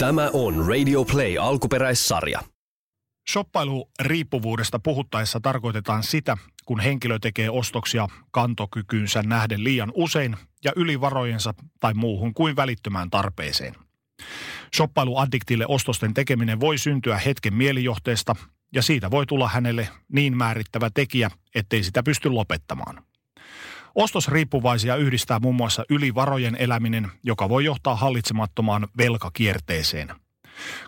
Tämä on Radio Play alkuperäissarja. Shoppailu-riippuvuudesta puhuttaessa tarkoitetaan sitä, kun henkilö tekee ostoksia kantokykyynsä nähden liian usein ja ylivarojensa tai muuhun kuin välittömään tarpeeseen. Shoppailuaddiktille ostosten tekeminen voi syntyä hetken mielijohteesta ja siitä voi tulla hänelle niin määrittävä tekijä, ettei sitä pysty lopettamaan. Ostosriippuvaisia yhdistää muun muassa ylivarojen eläminen, joka voi johtaa hallitsemattomaan velkakierteeseen.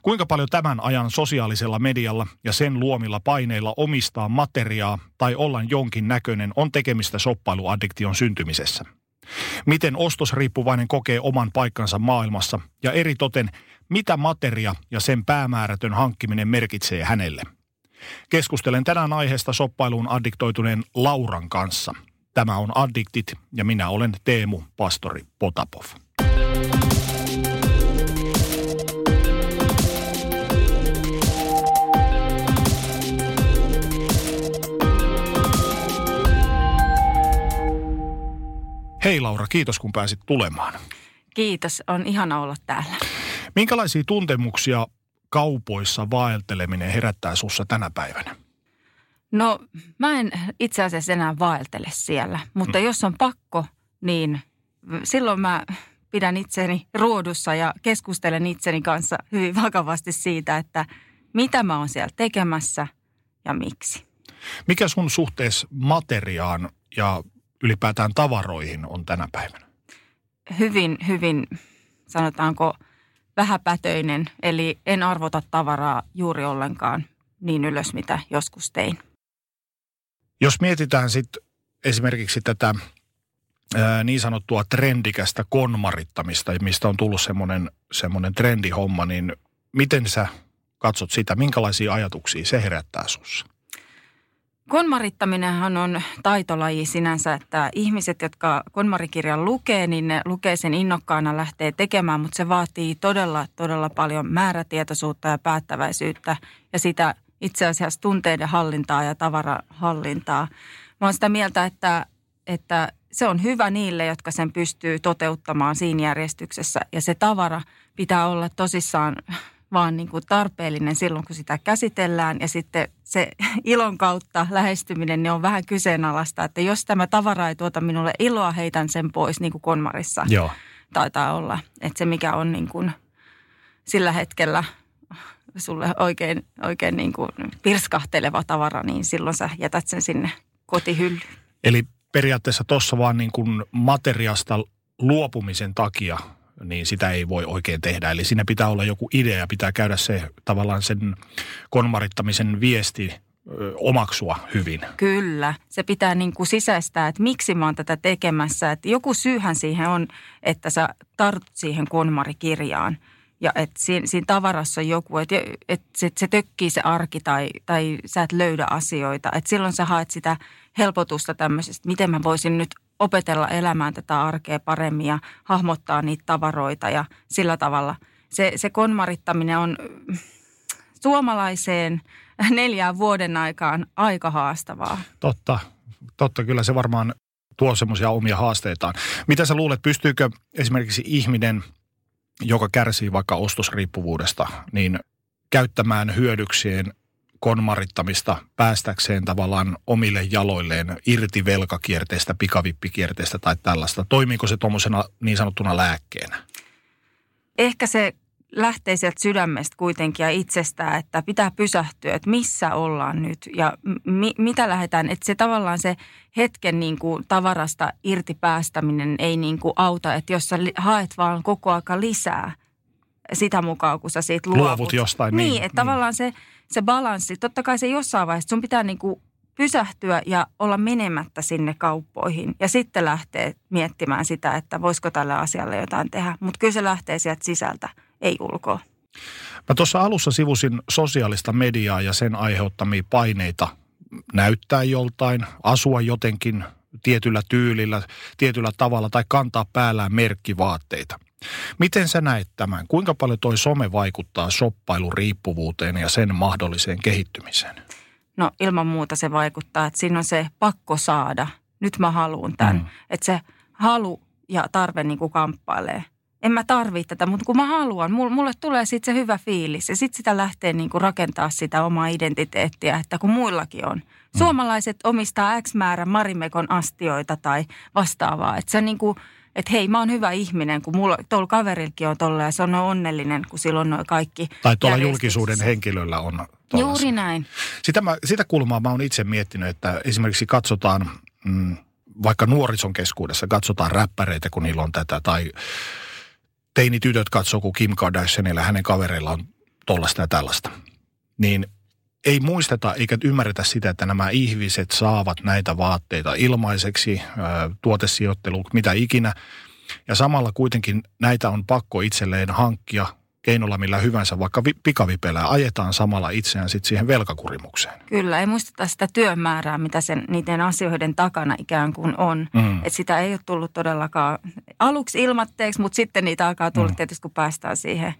Kuinka paljon tämän ajan sosiaalisella medialla ja sen luomilla paineilla omistaa materiaa tai olla jonkin näköinen on tekemistä shoppailuaddiktion syntymisessä. Miten ostosriippuvainen kokee oman paikkansa maailmassa ja eritoten mitä materia ja sen päämäärätön hankkiminen merkitsee hänelle. Keskustelen tänään aiheesta shoppailuun addiktoituneen Lauran kanssa – Tämä on Addiktit ja minä olen Teemu Pastori Potapov. Hei Laura, kiitos kun pääsit tulemaan. Kiitos, on ihana olla täällä. Minkälaisia tuntemuksia kaupoissa vaelteleminen herättää sussa tänä päivänä? No mä en itse asiassa enää vaeltele siellä, mutta mm. jos on pakko, niin silloin mä pidän itseni ruodussa ja keskustelen itseni kanssa hyvin vakavasti siitä, että mitä mä oon siellä tekemässä ja miksi. Mikä sun suhteessa materiaan ja ylipäätään tavaroihin on tänä päivänä? Hyvin, hyvin sanotaanko vähäpätöinen, eli en arvota tavaraa juuri ollenkaan niin ylös, mitä joskus tein. Jos mietitään sitten esimerkiksi tätä niin sanottua trendikästä konmarittamista, mistä on tullut semmoinen, semmoinen trendihomma, niin miten sä katsot sitä, minkälaisia ajatuksia se herättää sussa? Konmarittaminenhan on taitolaji sinänsä, että ihmiset, jotka konmarikirjan lukee, niin ne lukee sen innokkaana, lähtee tekemään, mutta se vaatii todella, todella paljon määrätietoisuutta ja päättäväisyyttä ja sitä itse asiassa tunteiden hallintaa ja tavarahallintaa. Mä oon sitä mieltä, että, että se on hyvä niille, jotka sen pystyy toteuttamaan siinä järjestyksessä. Ja se tavara pitää olla tosissaan vaan niin kuin tarpeellinen silloin, kun sitä käsitellään. Ja sitten se ilon kautta lähestyminen niin on vähän kyseenalaista, että jos tämä tavara ei tuota minulle iloa, heitän sen pois, niin kuin Konmarissa Joo. taitaa olla. Että se, mikä on niin kuin sillä hetkellä sulle oikein, oikein niin kuin pirskahteleva tavara, niin silloin sä jätät sen sinne kotihyllyyn. Eli periaatteessa tuossa vaan niin kuin materiasta luopumisen takia niin sitä ei voi oikein tehdä. Eli siinä pitää olla joku idea, pitää käydä se tavallaan sen konmarittamisen viesti omaksua hyvin. Kyllä, se pitää niin kuin sisäistää, että miksi mä oon tätä tekemässä. Että joku syyhän siihen on, että sä tartut siihen konmarikirjaan – ja että siinä, siinä tavarassa on joku, että, että se, se tökkii se arki tai, tai sä et löydä asioita. Että silloin sä haet sitä helpotusta tämmöisestä, miten mä voisin nyt opetella elämään tätä arkea paremmin ja hahmottaa niitä tavaroita ja sillä tavalla. Se, se konmarittaminen on suomalaiseen neljään vuoden aikaan aika haastavaa. Totta, totta kyllä se varmaan tuo semmoisia omia haasteitaan. Mitä sä luulet, pystyykö esimerkiksi ihminen – joka kärsii vaikka ostosriippuvuudesta, niin käyttämään hyödyksien konmarittamista päästäkseen tavallaan omille jaloilleen irti velkakierteestä, pikavippikierteestä tai tällaista. Toimiiko se tuommoisena niin sanottuna lääkkeenä? Ehkä se lähtee sieltä sydämestä kuitenkin ja itsestään, että pitää pysähtyä, että missä ollaan nyt ja mi- mitä lähdetään. Että se tavallaan se hetken niin kuin tavarasta irti päästäminen ei niin kuin auta, että jos sä haet vaan koko aika lisää sitä mukaan, kun sä siitä luovut. Luovut jostain. Niin, niin että niin. tavallaan se, se balanssi, totta kai se jossain vaiheessa, sun pitää niin kuin pysähtyä ja olla menemättä sinne kauppoihin ja sitten lähtee miettimään sitä, että voisiko tälle asialle jotain tehdä. Mutta kyllä se lähtee sieltä sisältä ei ulkoa. Mä tuossa alussa sivusin sosiaalista mediaa ja sen aiheuttamia paineita näyttää joltain, asua jotenkin tietyllä tyylillä, tietyllä tavalla tai kantaa päällään merkkivaatteita. Miten sä näet tämän? Kuinka paljon toi some vaikuttaa shoppailuriippuvuuteen ja sen mahdolliseen kehittymiseen? No ilman muuta se vaikuttaa, että siinä on se pakko saada. Nyt mä haluan tämän. Mm. Että se halu ja tarve niin kuin kamppailee en mä tarvitse tätä, mutta kun mä haluan, mulle tulee sitten se hyvä fiilis ja sitten sitä lähtee niin kuin rakentaa sitä omaa identiteettiä, että kun muillakin on. Mm. Suomalaiset omistaa X määrä Marimekon astioita tai vastaavaa, että se niin kuin, että hei, mä oon hyvä ihminen, kun mulla, tuolla kaverilkin on tolla ja se on onnellinen, kun silloin noin kaikki Tai tuolla julkisuuden henkilöllä on tollasia. Juuri näin. Sitä, mä, sitä kulmaa mä oon itse miettinyt, että esimerkiksi katsotaan, mm, vaikka nuorison keskuudessa katsotaan räppäreitä, kun niillä on tätä, tai teinitytöt katsoo, kun Kim Kardashianilla hänen kavereilla on tollasta ja tällaista. Niin ei muisteta eikä ymmärretä sitä, että nämä ihmiset saavat näitä vaatteita ilmaiseksi, tuotesijoittelu, mitä ikinä. Ja samalla kuitenkin näitä on pakko itselleen hankkia keinolla millä hyvänsä, vaikka pikavipelää ajetaan samalla itseään sitten siihen velkakurimukseen. Kyllä, ei muisteta sitä työmäärää, mitä sen niiden asioiden takana ikään kuin on. Mm. Että sitä ei ole tullut todellakaan aluksi ilmatteeksi, mutta sitten niitä alkaa tulla mm. tietysti, kun päästään siihen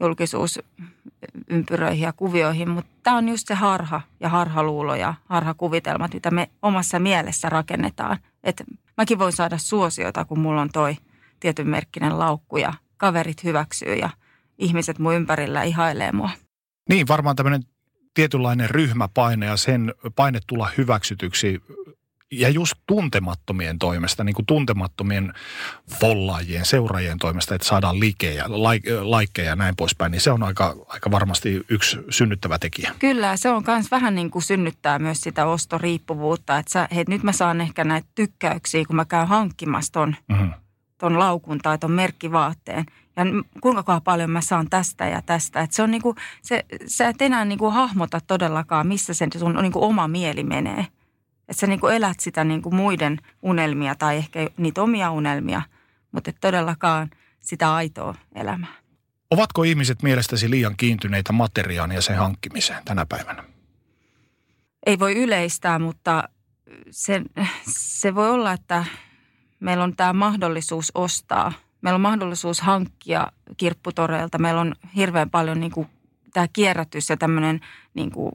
julkisuusympyröihin ja kuvioihin. Mutta tämä on just se harha ja harhaluulo ja harhakuvitelmat, mitä me omassa mielessä rakennetaan. Että mäkin voin saada suosiota, kun mulla on toi tietyn merkkinen laukku ja kaverit hyväksyy ja – ihmiset mun ympärillä ihailee mua. Niin, varmaan tämmöinen tietynlainen ryhmäpaine ja sen paine tulla hyväksytyksi ja just tuntemattomien toimesta, niin kuin tuntemattomien follaajien, seuraajien toimesta, että saadaan likejä, laikkeja ja näin poispäin, niin se on aika, aika varmasti yksi synnyttävä tekijä. Kyllä, se on myös vähän niin kuin synnyttää myös sitä ostoriippuvuutta, että sä, hei, nyt mä saan ehkä näitä tykkäyksiä, kun mä käyn hankkimassa ton, mm-hmm. ton laukun tai ton merkkivaatteen ja kuinka paljon mä saan tästä ja tästä. Että se on niinku, se, sä et enää niinku hahmota todellakaan, missä se sun niinku oma mieli menee. Että sä niinku elät sitä niinku muiden unelmia tai ehkä niitä omia unelmia, mutta et todellakaan sitä aitoa elämää. Ovatko ihmiset mielestäsi liian kiintyneitä materiaan ja sen hankkimiseen tänä päivänä? Ei voi yleistää, mutta se, se voi olla, että meillä on tämä mahdollisuus ostaa – Meillä on mahdollisuus hankkia kirpputoreilta. Meillä on hirveän paljon niin kuin, tämä kierrätys ja tämmöinen, niin kuin,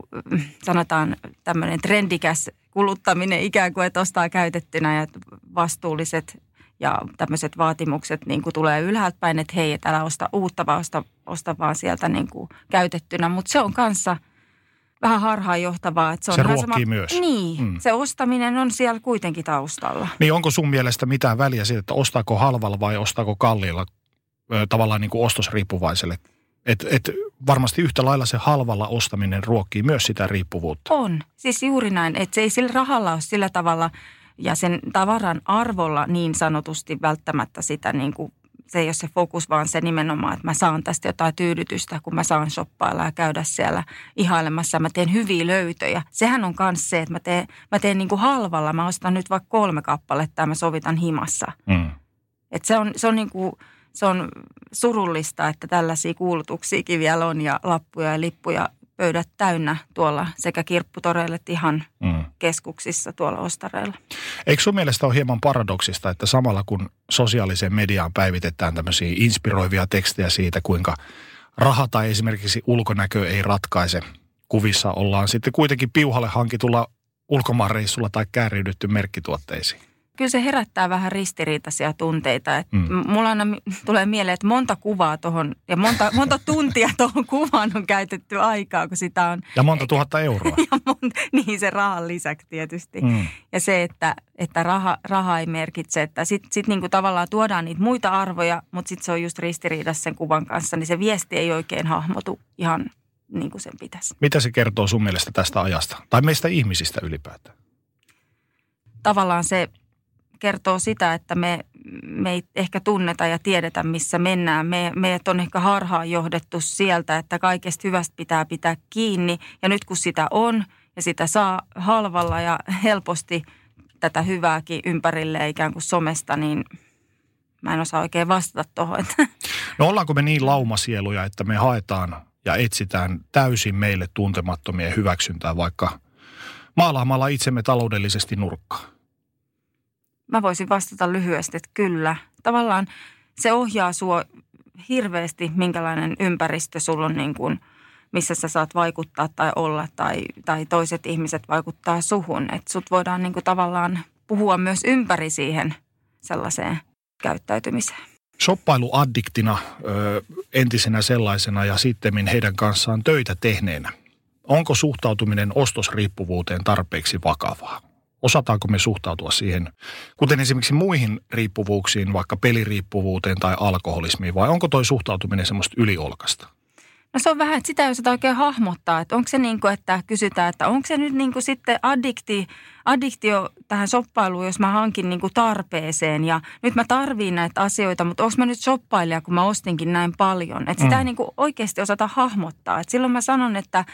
sanotaan tämmöinen trendikäs kuluttaminen ikään kuin, että ostaa käytettynä ja vastuulliset ja tämmöiset vaatimukset niin kuin tulee ylhäältä päin, että hei, et älä osta uutta, vaan osta, osta vaan sieltä niin kuin käytettynä. Mutta se on kanssa – vähän harhaanjohtavaa. Että se on se ruokkii sama, myös. Niin, mm. se ostaminen on siellä kuitenkin taustalla. Niin onko sun mielestä mitään väliä siitä, että ostaako halvalla vai ostaako kalliilla tavallaan niin kuin ostosriippuvaiselle? Et, et varmasti yhtä lailla se halvalla ostaminen ruokkii myös sitä riippuvuutta. On. Siis juuri näin, että se ei sillä rahalla ole sillä tavalla ja sen tavaran arvolla niin sanotusti välttämättä sitä niin kuin se ei ole se fokus, vaan se nimenomaan, että mä saan tästä jotain tyydytystä, kun mä saan shoppailla ja käydä siellä ihailemassa. Mä teen hyviä löytöjä. Sehän on myös se, että mä teen, mä teen niin kuin halvalla. Mä ostan nyt vaikka kolme kappaletta ja mä sovitan himassa. Mm. Et se on, se on niin kuin, se on surullista, että tällaisia kuulutuksiakin vielä on ja lappuja ja lippuja pöydät täynnä tuolla sekä kirpputoreille että ihan mm. keskuksissa tuolla ostareilla. Eikö sun mielestä ole hieman paradoksista, että samalla kun sosiaaliseen mediaan päivitetään tämmöisiä inspiroivia tekstejä siitä, kuinka raha tai esimerkiksi ulkonäkö ei ratkaise, kuvissa ollaan sitten kuitenkin piuhalle hankitulla ulkomaanreissulla tai kääriydytty merkkituotteisiin? Kyllä se herättää vähän ristiriitaisia tunteita. Et mm. Mulla aina tulee mieleen, että monta kuvaa tuohon ja monta, monta tuntia tuohon kuvaan on käytetty aikaa, kun sitä on... Ja monta tuhatta euroa. ja monta, niin se rahan lisäksi tietysti. Mm. Ja se, että, että raha, raha ei merkitse, että sitten sit niinku tavallaan tuodaan niitä muita arvoja, mutta sitten se on just ristiriidassa sen kuvan kanssa, niin se viesti ei oikein hahmotu ihan niin kuin sen pitäisi. Mitä se kertoo sun mielestä tästä ajasta? Tai meistä ihmisistä ylipäätään? Tavallaan se kertoo sitä, että me, me ei ehkä tunneta ja tiedetä, missä mennään. Me, meidät on ehkä harhaan johdettu sieltä, että kaikesta hyvästä pitää pitää kiinni. Ja nyt kun sitä on ja sitä saa halvalla ja helposti tätä hyvääkin ympärille ikään kuin somesta, niin mä en osaa oikein vastata tuohon. No ollaanko me niin laumasieluja, että me haetaan ja etsitään täysin meille tuntemattomien hyväksyntää, vaikka maalaamalla itsemme taloudellisesti nurkkaan? Mä voisin vastata lyhyesti, että kyllä. Tavallaan se ohjaa sua hirveästi, minkälainen ympäristö sulla on niin kuin, missä sä saat vaikuttaa tai olla tai, tai toiset ihmiset vaikuttaa suhun. Että sut voidaan niin kuin tavallaan puhua myös ympäri siihen sellaiseen käyttäytymiseen. Shoppailuaddiktina ö, entisenä sellaisena ja sitten heidän kanssaan töitä tehneenä. Onko suhtautuminen ostosriippuvuuteen tarpeeksi vakavaa? Osataanko me suhtautua siihen, kuten esimerkiksi muihin riippuvuuksiin, vaikka peliriippuvuuteen tai alkoholismiin, vai onko toi suhtautuminen semmoista yliolkasta? No se on vähän, että sitä ei osata oikein hahmottaa, että onko se niin kuin, että kysytään, että onko se nyt niin kuin sitten addikti, addiktio tähän shoppailuun, jos mä hankin niin kuin tarpeeseen ja nyt mä tarviin näitä asioita, mutta onko mä nyt shoppailija, kun mä ostinkin näin paljon. Että sitä mm. ei niin kuin oikeasti osata hahmottaa. Että silloin mä sanon, että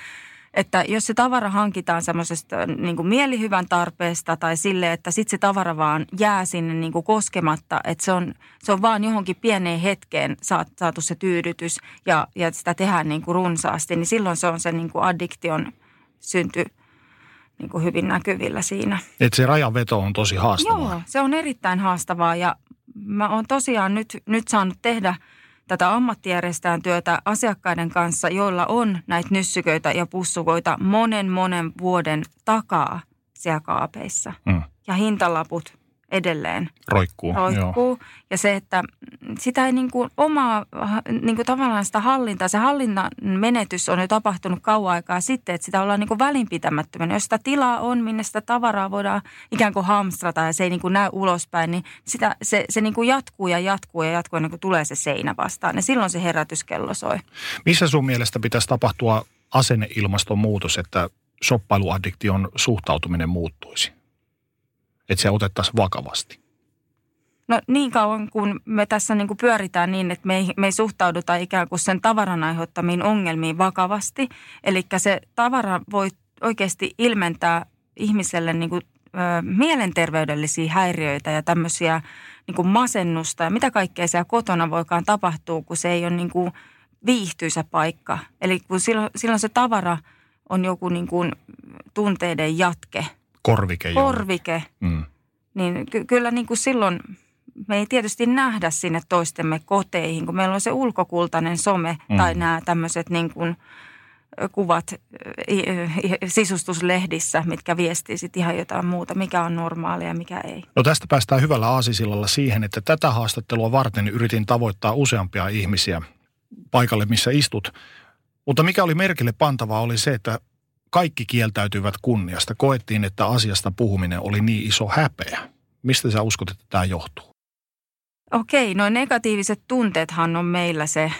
että jos se tavara hankitaan semmoisesta niin kuin mielihyvän tarpeesta tai sille, että sitten se tavara vaan jää sinne niin kuin koskematta, että se on, se on vaan johonkin pieneen hetkeen saatu se tyydytys ja, ja sitä tehdään niin kuin runsaasti, niin silloin se on se niin kuin addiktion synty niin kuin hyvin näkyvillä siinä. Että se rajanveto on tosi haastavaa. Joo, se on erittäin haastavaa ja mä oon tosiaan nyt, nyt saanut tehdä – tätä ammattijärjestään työtä asiakkaiden kanssa, joilla on näitä nyssyköitä ja pussukoita monen monen vuoden takaa siellä kaapeissa. Mm. Ja hintalaput edelleen roikkuu. roikkuu. Joo. Ja se, että sitä ei niin kuin omaa, niin kuin tavallaan sitä hallintaa, se hallinnan menetys on jo tapahtunut kauan aikaa sitten, että sitä ollaan niin kuin välinpitämättömänä. Jos sitä tilaa on, minne sitä tavaraa voidaan ikään kuin hamstrata ja se ei niin kuin näy ulospäin, niin sitä, se, se niin kuin jatkuu ja jatkuu ja jatkuu ennen kuin tulee se seinä vastaan. Ja silloin se herätyskello soi. Missä sun mielestä pitäisi tapahtua asenneilmaston muutos, että shoppailuaddiktion suhtautuminen muuttuisi? Että se otettaisiin vakavasti? No niin kauan kun me tässä niin kuin pyöritään niin, että me ei, me ei suhtauduta ikään kuin sen tavaran aiheuttamiin ongelmiin vakavasti. Eli se tavara voi oikeasti ilmentää ihmiselle niin kuin, ö, mielenterveydellisiä häiriöitä ja tämmöisiä niin kuin masennusta ja mitä kaikkea siellä kotona voikaan tapahtua, kun se ei ole niin kuin viihtyisä paikka. Eli kun silloin, silloin se tavara on joku niin kuin tunteiden jatke – Korvike. Korvike. Mm. Niin ky- kyllä niin kuin silloin me ei tietysti nähdä sinne toistemme koteihin, kun meillä on se ulkokultainen some mm. tai nämä tämmöiset niin kuin kuvat sisustuslehdissä, mitkä viestii sitten ihan jotain muuta, mikä on normaalia ja mikä ei. No tästä päästään hyvällä aasisillalla siihen, että tätä haastattelua varten yritin tavoittaa useampia ihmisiä paikalle, missä istut. Mutta mikä oli merkille pantavaa oli se, että kaikki kieltäytyivät kunniasta. Koettiin, että asiasta puhuminen oli niin iso häpeä. Mistä sä uskot, että tämä johtuu? Okei, no negatiiviset tunteethan on meillä se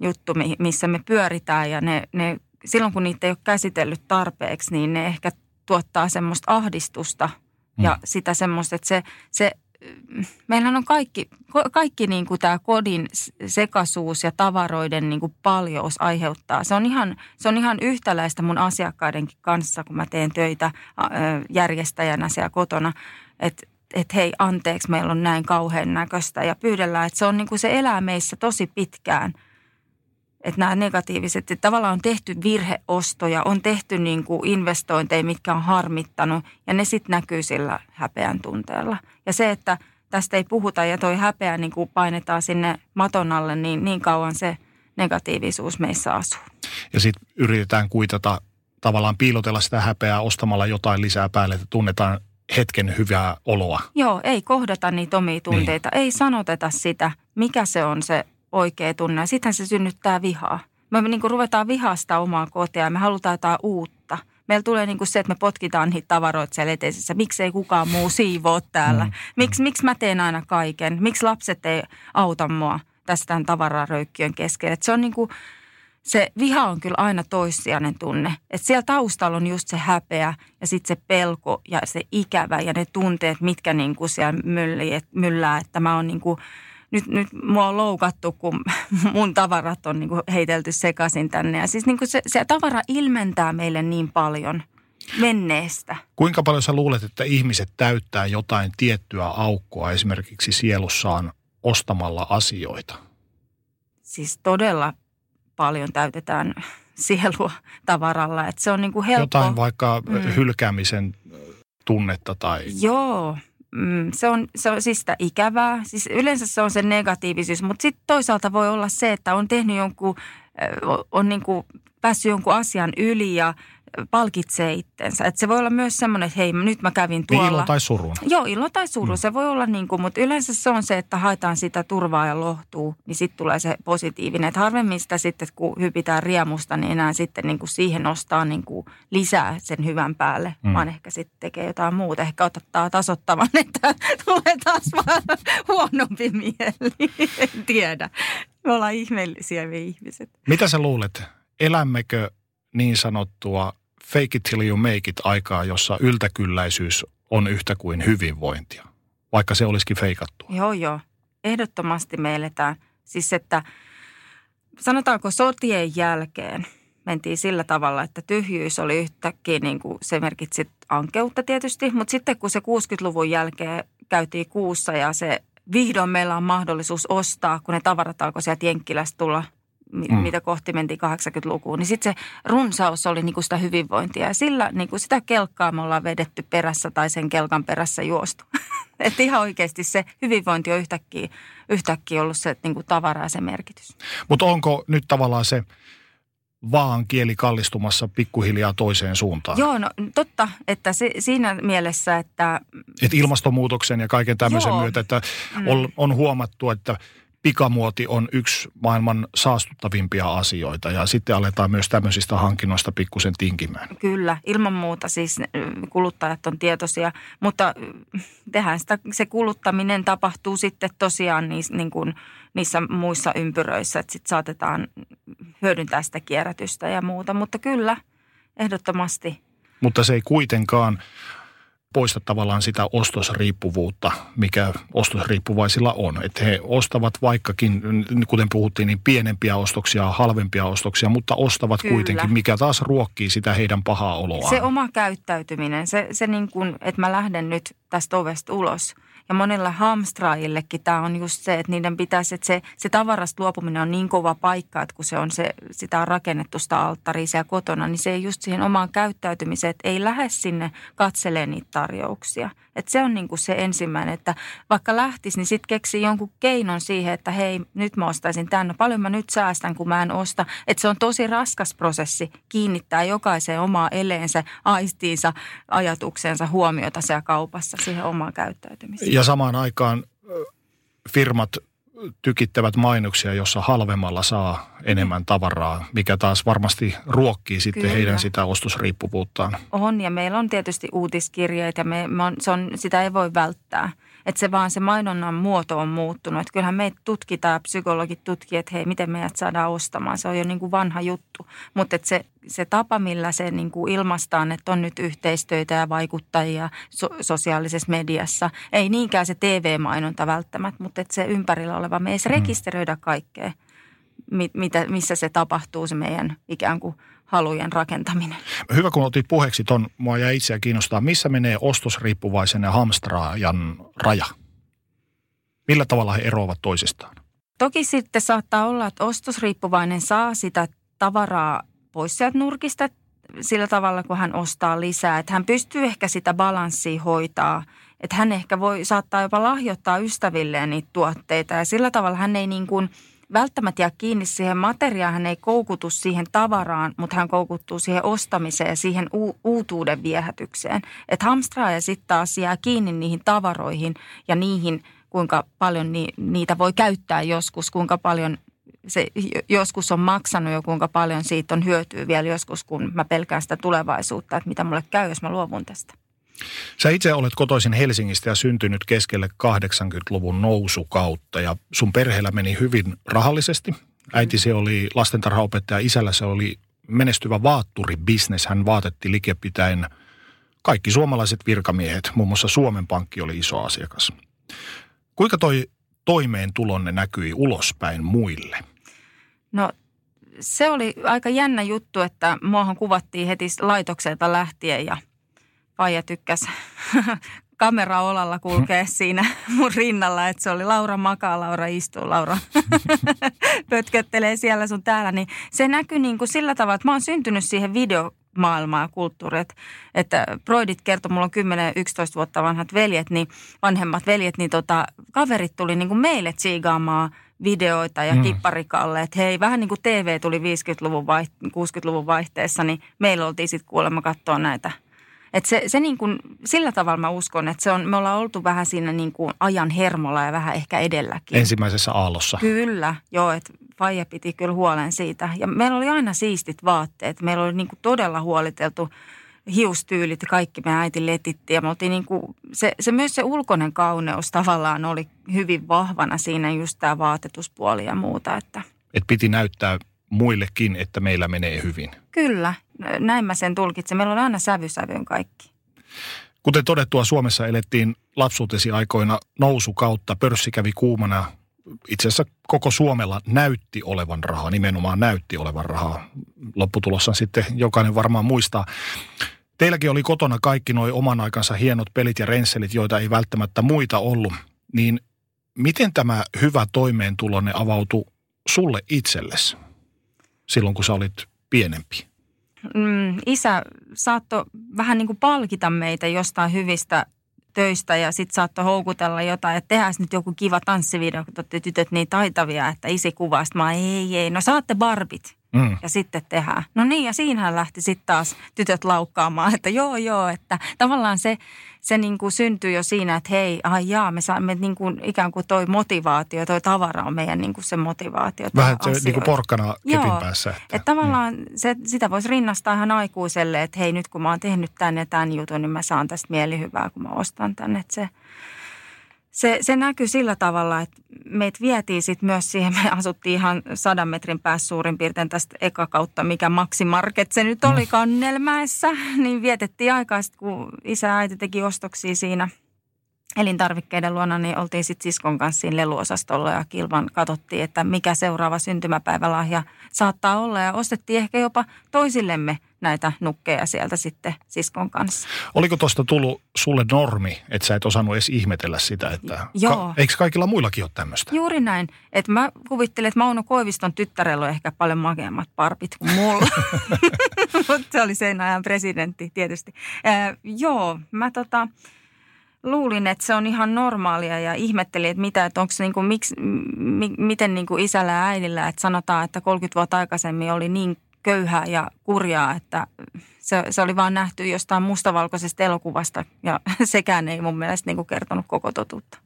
juttu, missä me pyöritään ja ne, ne, silloin kun niitä ei ole käsitellyt tarpeeksi, niin ne ehkä tuottaa semmoista ahdistusta ja mm. sitä semmoista, että se, se meillähän on kaikki, kaikki niin kuin tämä kodin sekaisuus ja tavaroiden niin kuin paljous aiheuttaa. Se on, ihan, se on ihan yhtäläistä mun asiakkaidenkin kanssa, kun mä teen töitä järjestäjänä siellä kotona. Että et hei, anteeksi, meillä on näin kauhean näköistä ja pyydellään, että se on niin kuin se elää meissä tosi pitkään – että nämä negatiiviset, että tavallaan on tehty virheostoja, on tehty niin kuin investointeja, mitkä on harmittanut ja ne sitten näkyy sillä häpeän tunteella. Ja se, että tästä ei puhuta ja toi häpeä niin kuin painetaan sinne maton alle, niin niin kauan se negatiivisuus meissä asuu. Ja sitten yritetään kuitata, tavallaan piilotella sitä häpeää ostamalla jotain lisää päälle, että tunnetaan hetken hyvää oloa. Joo, ei kohdata niitä omia tunteita, niin. ei sanoteta sitä, mikä se on se oikea tunne. Sittenhän se synnyttää vihaa. Me niin kuin ruvetaan vihasta omaa kotia ja me halutaan jotain uutta. Meillä tulee niin kuin se, että me potkitaan niitä tavaroita siellä eteisessä. Miksi ei kukaan muu siivoo täällä? Mm. Miksi, miksi mä teen aina kaiken? Miksi lapset ei auta mua tästä tämän tavararöykkiön keskellä? Et se on niin kuin, se viha on kyllä aina toissijainen tunne. Että siellä taustalla on just se häpeä ja sitten se pelko ja se ikävä ja ne tunteet, mitkä niin kuin siellä myllää, että mä oon niin kuin – nyt, nyt mua on loukattu, kun mun tavarat on niin kuin heitelty sekaisin tänne. Ja siis niin kuin se, se tavara ilmentää meille niin paljon menneestä. Kuinka paljon sä luulet, että ihmiset täyttää jotain tiettyä aukkoa esimerkiksi sielussaan ostamalla asioita? Siis todella paljon täytetään sielua tavaralla. Että se on niin kuin helppo. Jotain vaikka mm. hylkäämisen tunnetta tai... Joo, mm, se, on, se on siis sitä ikävää. Siis yleensä se on se negatiivisuus, mutta sitten toisaalta voi olla se, että on tehnyt jonkun, on niin kuin päässyt jonkun asian yli ja palkitsee itsensä. Että se voi olla myös semmoinen, että hei, nyt mä kävin tuolla. Niin ilo tai surun. Joo, ilo tai suru. Mm. Se voi olla niin kuin, mutta yleensä se on se, että haetaan sitä turvaa ja lohtuu, niin sitten tulee se positiivinen. Että harvemmin sitä sitten, kun hypitään riemusta, niin enää sitten niin kuin siihen nostaa niin kuin lisää sen hyvän päälle, mm. vaan ehkä sitten tekee jotain muuta. Ehkä ottaa tasottavan, että tulee taas vaan huonompi mieli. en tiedä. Me ollaan ihmeellisiä me ihmiset. Mitä sä luulet? Elämmekö niin sanottua fake it till you make it aikaa, jossa yltäkylläisyys on yhtä kuin hyvinvointia, vaikka se olisikin feikattua? Joo, joo. Ehdottomasti me eletään. Siis että sanotaanko sotien jälkeen mentiin sillä tavalla, että tyhjyys oli yhtäkkiä niin kuin se merkitsi ankeutta tietysti, mutta sitten kun se 60-luvun jälkeen käytiin kuussa ja se vihdoin meillä on mahdollisuus ostaa, kun ne tavarat alkoi sieltä Jenkkilästä tulla – mm. mitä kohti mentiin 80-lukuun, niin sitten se runsaus oli niinku sitä hyvinvointia. Ja sillä niinku sitä kelkkaa me ollaan vedetty perässä tai sen kelkan perässä juostu. Että ihan oikeasti se hyvinvointi on yhtäkkiä, yhtäkkiä ollut se niinku tavara ja se merkitys. Mutta onko nyt tavallaan se vaan kieli kallistumassa pikkuhiljaa toiseen suuntaan. Joo, no totta, että se, siinä mielessä, että... Et ilmastonmuutoksen ja kaiken tämmöisen Joo. myötä, että mm. on, on huomattu, että pikamuoti on yksi maailman saastuttavimpia asioita ja sitten aletaan myös tämmöisistä hankinnoista pikkusen tinkimään. Kyllä, ilman muuta siis kuluttajat on tietoisia, mutta tehdään sitä, se kuluttaminen tapahtuu sitten tosiaan niissä, niin kuin, niissä muissa ympyröissä, että sitten saatetaan hyödyntää sitä kierrätystä ja muuta, mutta kyllä, ehdottomasti. Mutta se ei kuitenkaan poista tavallaan sitä ostosriippuvuutta, mikä ostosriippuvaisilla on. Että he ostavat vaikkakin, kuten puhuttiin, niin pienempiä ostoksia, halvempia ostoksia, mutta ostavat Kyllä. kuitenkin, mikä taas ruokkii sitä heidän pahaa oloaan. Se oma käyttäytyminen, se, se niin kuin, että mä lähden nyt tästä ovesta ulos – ja monilla hamstraajillekin tämä on just se, että niiden pitäisi, että se, se tavarasta luopuminen on niin kova paikka, että kun se on se, sitä on rakennettu sitä alttaria siellä kotona, niin se ei just siihen omaan käyttäytymiseen, että ei lähde sinne katselee niitä tarjouksia. Että se on niin kuin se ensimmäinen, että vaikka lähtisi, niin sitten keksii jonkun keinon siihen, että hei, nyt mä ostaisin tänne. Paljon mä nyt säästän, kun mä en osta. Että se on tosi raskas prosessi kiinnittää jokaiseen omaa eleensä, aistiinsa, ajatuksensa, huomiota siellä kaupassa siihen omaan käyttäytymiseen. Ja samaan aikaan firmat tykittävät mainoksia, jossa halvemmalla saa enemmän tavaraa, mikä taas varmasti ruokkii sitten Kyllä. heidän sitä ostosriippuvuuttaan. On ja meillä on tietysti uutiskirjeet ja me, me on, se on, sitä ei voi välttää. Että se vaan se mainonnan muoto on muuttunut. Että kyllähän meitä tutkitaan, psykologit tutkii, että hei, miten meidät saadaan ostamaan. Se on jo niin kuin vanha juttu. Mutta se, se tapa, millä se niin kuin ilmaistaan, että on nyt yhteistöitä ja vaikuttajia so, sosiaalisessa mediassa. Ei niinkään se TV-mainonta välttämättä, mutta että se ympärillä oleva, me ei edes mm. rekisteröidä kaikkea, mitä, missä se tapahtuu, se meidän ikään kuin – halujen rakentaminen. Hyvä, kun otit puheeksi ton, mua ja itseä kiinnostaa, missä menee ostosriippuvaisen ja hamstraajan raja? Millä tavalla he eroavat toisistaan? Toki sitten saattaa olla, että ostosriippuvainen saa sitä tavaraa pois sieltä nurkista sillä tavalla, kun hän ostaa lisää. Että hän pystyy ehkä sitä balanssia hoitaa. Että hän ehkä voi saattaa jopa lahjoittaa ystävilleen niitä tuotteita. Ja sillä tavalla hän ei niin kuin – välttämättä jää kiinni siihen materiaan, hän ei koukutu siihen tavaraan, mutta hän koukuttuu siihen ostamiseen ja siihen u- uutuuden viehätykseen. Että hamstraaja sitten taas jää kiinni niihin tavaroihin ja niihin, kuinka paljon ni- niitä voi käyttää joskus, kuinka paljon se joskus on maksanut ja kuinka paljon siitä on hyötyä vielä joskus, kun mä pelkään sitä tulevaisuutta, että mitä mulle käy, jos mä luovun tästä. Sä itse olet kotoisin Helsingistä ja syntynyt keskelle 80-luvun nousukautta ja sun perheellä meni hyvin rahallisesti. Äiti se oli lastentarhaopettaja, isällä se oli menestyvä vaatturibisnes. Hän vaatetti likepitäen kaikki suomalaiset virkamiehet, muun muassa Suomen Pankki oli iso asiakas. Kuinka toi toimeentulonne näkyi ulospäin muille? No se oli aika jännä juttu, että muahan kuvattiin heti laitokselta lähtien ja – Faija tykkäsi kameraolalla kulkea siinä mun rinnalla, että se oli Laura makaa, Laura istuu, Laura pötköttelee siellä sun täällä. Niin se näkyy niin kuin sillä tavalla, että mä oon syntynyt siihen video maailmaa ja kulttuuria. Että Broidit kertoi, mulla on 10-11 vuotta vanhat veljet, niin vanhemmat veljet, niin tota, kaverit tuli niin kuin meille tsiigaamaan videoita ja mm. kipparikalle, että hei, vähän niin kuin TV tuli 50-luvun, vaiht- 60-luvun vaihteessa, niin meillä oltiin sitten kuulemma katsoa näitä. Et se, se niin kuin, sillä tavalla mä uskon, että se on, me ollaan oltu vähän siinä niin kuin ajan hermolla ja vähän ehkä edelläkin. Ensimmäisessä aallossa. Kyllä, joo, että Faija piti kyllä huolen siitä. Ja meillä oli aina siistit vaatteet. Meillä oli niin kuin todella huoliteltu hiustyylit ja kaikki me äiti letitti. Ja me oltiin niin kuin, se, se, myös se ulkoinen kauneus tavallaan oli hyvin vahvana siinä just tämä vaatetuspuoli ja muuta. Että. Et piti näyttää muillekin, että meillä menee hyvin. Kyllä, näin mä sen tulkitsen. Meillä oli aina sävysävyyn kaikki. Kuten todettua, Suomessa elettiin lapsuutesi aikoina nousu kautta. Pörssi kävi kuumana. Itse asiassa koko Suomella näytti olevan rahaa, nimenomaan näytti olevan rahaa. Lopputulossa sitten jokainen varmaan muistaa. Teilläkin oli kotona kaikki nuo oman aikansa hienot pelit ja rensselit, joita ei välttämättä muita ollut. Niin miten tämä hyvä toimeentulonne avautui sulle itsellesi silloin, kun sä olit pienempi? Mm, isä saattoi vähän niin kuin palkita meitä jostain hyvistä töistä ja sitten saattoi houkutella jotain, että tehdään nyt joku kiva tanssivideo, kun olette tytöt niin taitavia, että isi kuvaa. mä ei, ei, no saatte barbit. Mm. Ja sitten tehdään. No niin, ja siinähän lähti sitten taas tytöt laukkaamaan, että joo, joo, että tavallaan se, se niin kuin syntyy jo siinä, että hei, ai jaa, me saamme niin kuin ikään kuin toi motivaatio, toi tavara on meidän niin kuin se motivaatio. Vähän se niin kuin porkkana kepin joo, päässä. Että, että tavallaan mm. se, sitä voisi rinnastaa ihan aikuiselle, että hei, nyt kun mä oon tehnyt tänne tämän jutun, niin mä saan tästä mielihyvää, kun mä ostan tänne. Että se, se, se näkyy sillä tavalla, että meitä vietiin sitten myös siihen, me asuttiin ihan sadan metrin päässä suurin piirtein tästä eka kautta, mikä Maxi Market se nyt oli mm. Kannelmäessä, niin vietettiin aikaa sitten, kun isä ja äiti teki ostoksia siinä – elintarvikkeiden luona, niin oltiin sitten siskon kanssa siinä leluosastolla ja kilvan katsottiin, että mikä seuraava syntymäpäivälahja saattaa olla. Ja ostettiin ehkä jopa toisillemme näitä nukkeja sieltä sitten siskon kanssa. Oliko tuosta tullut sulle normi, että sä et osannut edes ihmetellä sitä, että Joo. Ka- eikö kaikilla muillakin ole tämmöistä? Juuri näin. Että mä kuvittelin, että Mauno Koiviston tyttärellä on ehkä paljon makeammat parpit kuin mulla. Mutta se oli sen ajan presidentti tietysti. Äh, joo, mä tota luulin, että se on ihan normaalia ja ihmettelin, että mitä, että onko se niin kuin, miksi, mi, miten niin kuin isällä ja äidillä, että sanotaan, että 30 vuotta aikaisemmin oli niin köyhää ja kurjaa, että se, se oli vaan nähty jostain mustavalkoisesta elokuvasta ja sekään ei mun mielestä niin kuin kertonut koko totuutta.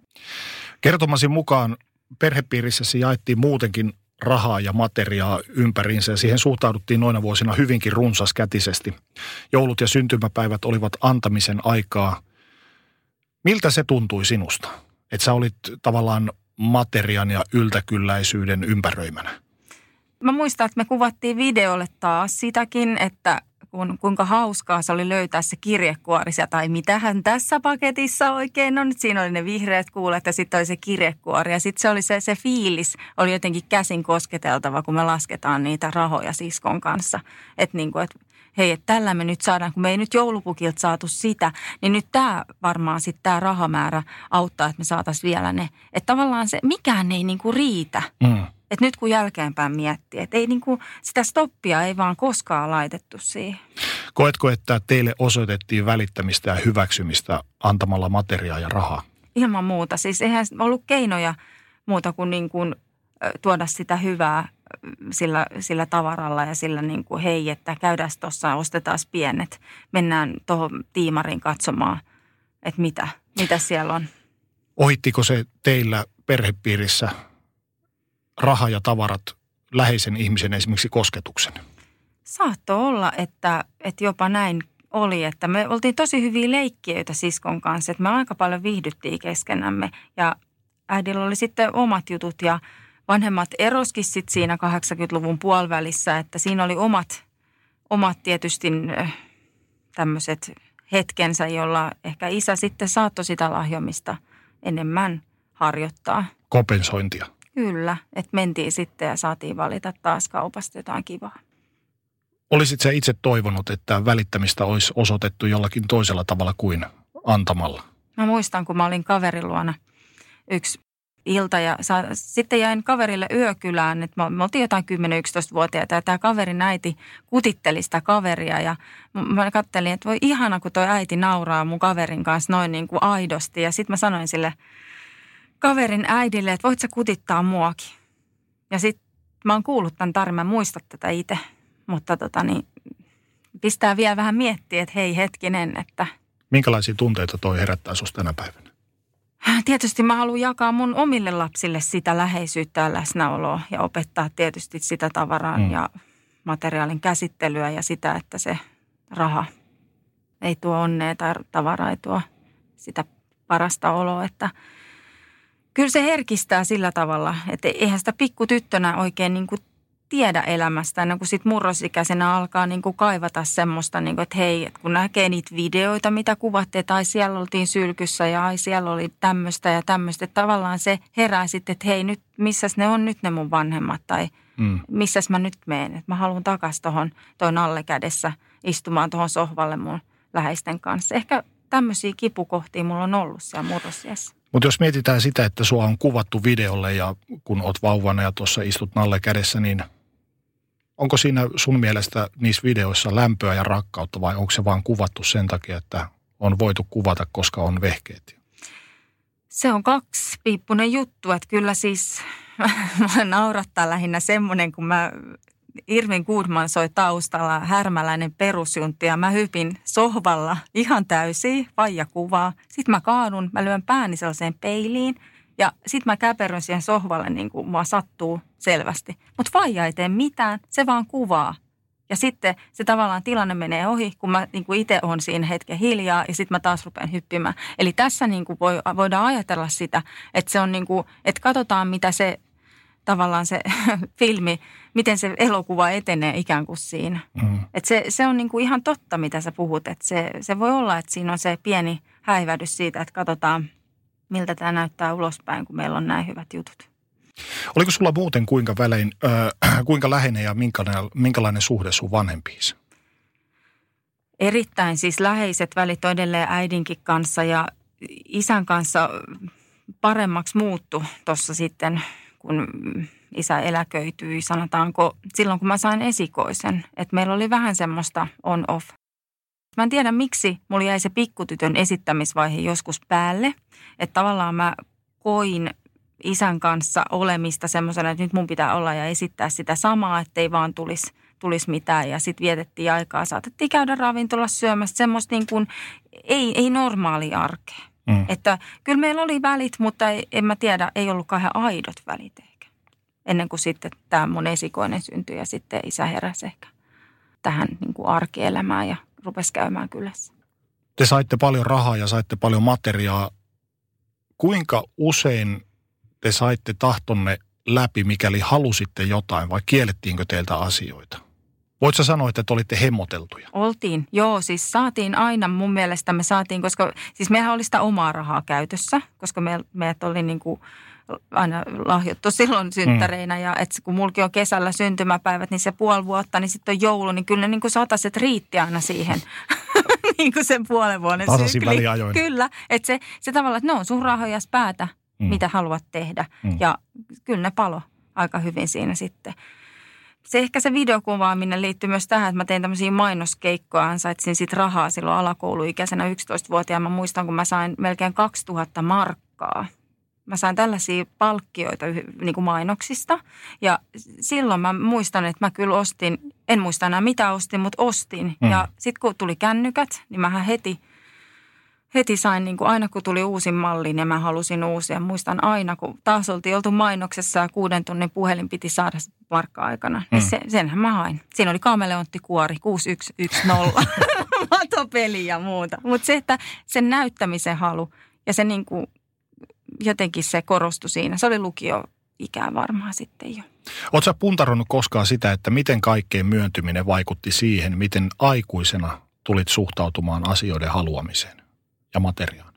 Kertomasi mukaan perhepiirissä jaettiin muutenkin rahaa ja materiaa ympäriinsä ja siihen suhtauduttiin noina vuosina hyvinkin runsaskätisesti. Joulut ja syntymäpäivät olivat antamisen aikaa – Miltä se tuntui sinusta? Että sä olit tavallaan materian ja yltäkylläisyyden ympäröimänä. Mä muistan, että me kuvattiin videolle taas sitäkin, että kun, kuinka hauskaa se oli löytää se kirjekuori tai mitähän tässä paketissa oikein on. Siinä oli ne vihreät kuulet ja sitten oli se kirjekuori ja sitten se oli se, se fiilis, oli jotenkin käsin kosketeltava, kun me lasketaan niitä rahoja siskon kanssa. Että niin kuin, että hei, että tällä me nyt saadaan, kun me ei nyt joulupukilta saatu sitä, niin nyt tämä varmaan sitten tämä rahamäärä auttaa, että me saataisiin vielä ne. Että tavallaan se, mikään ei niinku riitä. Mm. Että nyt kun jälkeenpäin miettii, että ei niinku, sitä stoppia ei vaan koskaan laitettu siihen. Koetko, että teille osoitettiin välittämistä ja hyväksymistä antamalla materiaa ja rahaa? Ilman muuta. Siis eihän ollut keinoja muuta kuin, niin kuin tuoda sitä hyvää sillä, sillä tavaralla ja sillä niin kuin, hei, että käydään tuossa, ostetaan pienet. Mennään tuohon tiimariin katsomaan, että mitä, mitä siellä on. Ohittiko se teillä perhepiirissä raha ja tavarat läheisen ihmisen esimerkiksi kosketuksen? Saatto olla, että, että jopa näin oli, että me oltiin tosi hyviä leikkiöitä siskon kanssa, että me aika paljon viihdyttiin keskenämme ja äidillä oli sitten omat jutut ja – vanhemmat eroskin sit siinä 80-luvun puolivälissä, että siinä oli omat, omat tietysti tämmöiset hetkensä, jolla ehkä isä sitten saattoi sitä lahjomista enemmän harjoittaa. Kompensointia. Kyllä, että mentiin sitten ja saatiin valita taas kaupasta jotain kivaa. Olisit sä itse toivonut, että välittämistä olisi osoitettu jollakin toisella tavalla kuin antamalla? Mä muistan, kun mä olin kaverin luona yksi ilta ja sa, sitten jäin kaverille yökylään, että me, oltiin jotain 10-11-vuotiaita ja tämä kaverin äiti kutitteli sitä kaveria ja mä kattelin, että voi ihana, kun toi äiti nauraa mun kaverin kanssa noin niin kuin aidosti ja sitten mä sanoin sille kaverin äidille, että voit sä kutittaa muakin. Ja sitten mä oon kuullut tämän tarinan, mä tätä itse, mutta tota niin, pistää vielä vähän miettiä, että hei hetkinen, että... Minkälaisia tunteita toi herättää sinusta tänä päivänä? Tietysti mä haluan jakaa mun omille lapsille sitä läheisyyttä ja läsnäoloa ja opettaa tietysti sitä tavaraa mm. ja materiaalin käsittelyä ja sitä, että se raha ei tuo onnea tai tavara ei tuo sitä parasta oloa, että kyllä se herkistää sillä tavalla, että eihän sitä pikkutyttönä oikein niin kuin tiedä elämästä ennen kuin sitten murrosikäisenä alkaa niin kuin kaivata semmoista, niin kuin, että hei, että kun näkee niitä videoita, mitä kuvattiin, tai siellä oltiin sylkyssä ja ai siellä oli tämmöistä ja tämmöistä, että tavallaan se herää sitten, että hei nyt, missäs ne on nyt ne mun vanhemmat tai mm. missäs mä nyt menen, että mä haluan takaisin tuohon toin alle kädessä istumaan tuohon sohvalle mun läheisten kanssa. Ehkä tämmöisiä kipukohtia mulla on ollut siellä murrosiässä. Mutta jos mietitään sitä, että sua on kuvattu videolle ja kun oot vauvana ja tuossa istut nalle kädessä, niin onko siinä sun mielestä niissä videoissa lämpöä ja rakkautta vai onko se vaan kuvattu sen takia, että on voitu kuvata, koska on vehkeet? Se on kaksipiippunen juttu, että kyllä siis mä naurattaa lähinnä semmoinen, kun mä Irvin Goodman soi taustalla härmäläinen perusjuntti ja mä hypin sohvalla ihan täysin, vaija kuvaa. Sitten mä kaadun, mä lyön pääni sellaiseen peiliin ja sitten mä käperyn siihen sohvalle niin kuin mua sattuu selvästi. Mutta vaija ei tee mitään, se vaan kuvaa. Ja sitten se tavallaan tilanne menee ohi, kun mä niin kuin itse olen siinä hetken hiljaa ja sitten mä taas rupean hyppimään. Eli tässä niin kuin voi, voidaan ajatella sitä, että se on niin kuin, että katsotaan mitä se tavallaan se filmi, miten se elokuva etenee ikään kuin siinä. Mm. Et se, se on niinku ihan totta, mitä sä puhut. Et se, se voi olla, että siinä on se pieni häivähdys siitä, että katsotaan, miltä tämä näyttää ulospäin, kun meillä on näin hyvät jutut. Oliko sulla muuten kuinka, välein, äh, kuinka läheinen ja minkälainen, minkälainen suhde sun vanhempiisi? Erittäin siis läheiset välit edelleen äidinkin kanssa ja isän kanssa paremmaksi muuttu tuossa sitten – kun isä eläköityi, sanotaanko silloin, kun mä sain esikoisen. Että meillä oli vähän semmoista on-off. Mä en tiedä, miksi mulla jäi se pikkutytön esittämisvaihe joskus päälle. Että tavallaan mä koin isän kanssa olemista semmoisena, että nyt mun pitää olla ja esittää sitä samaa, ettei vaan tulisi tulisi mitään. Ja sitten vietettiin aikaa, saatettiin käydä ravintolassa syömässä semmoista niin kuin, ei, ei normaali arkea. Mm. Että kyllä meillä oli välit, mutta ei, en mä tiedä, ei ollut kauhean aidot välit ehkä. Ennen kuin sitten tämä mun esikoinen syntyi ja sitten isä heräsi ehkä tähän niin kuin arkielämään ja rupesi käymään kylässä. Te saitte paljon rahaa ja saitte paljon materiaa. Kuinka usein te saitte tahtonne läpi, mikäli halusitte jotain vai kiellettiinkö teiltä asioita? Voitko sanoa, että te olitte hemmoteltuja? Oltiin, joo. Siis saatiin aina, mun mielestä me saatiin, koska siis mehän oli sitä omaa rahaa käytössä, koska me, meidät oli niin kuin aina lahjottu silloin synttäreinä. Mm. Ja että kun mulki on kesällä syntymäpäivät, niin se puoli vuotta, niin sitten on joulu, niin kyllä ne niin kuin sataset riitti aina siihen. niin kuin sen puolen vuoden sykli. Kyllä, että se, se tavallaan, että no sun rahoja päätä, mm. mitä haluat tehdä. Mm. Ja kyllä ne palo aika hyvin siinä sitten se ehkä se videokuvaaminen liittyy myös tähän, että mä tein tämmöisiä mainoskeikkoja, ansaitsin sitten rahaa silloin alakouluikäisenä 11-vuotiaana. Mä muistan, kun mä sain melkein 2000 markkaa. Mä sain tällaisia palkkioita niin kuin mainoksista ja silloin mä muistan, että mä kyllä ostin, en muista enää mitä ostin, mutta ostin. Mm. Ja sitten kun tuli kännykät, niin mä heti – heti sain, niin kuin aina kun tuli uusi malli, niin mä halusin uusia. Muistan aina, kun taas oltiin oltu mainoksessa ja kuuden tunnin puhelin piti saada markka-aikana. Niin mm. se, senhän mä hain. Siinä oli kuori 6110, matopeli ja muuta. Mutta se, että sen näyttämisen halu ja se niin kuin, jotenkin se korostui siinä. Se oli lukio ikää varmaan sitten jo. Oletko puntaronnut koskaan sitä, että miten kaikkeen myöntyminen vaikutti siihen, miten aikuisena tulit suhtautumaan asioiden haluamiseen? Ja materiaan?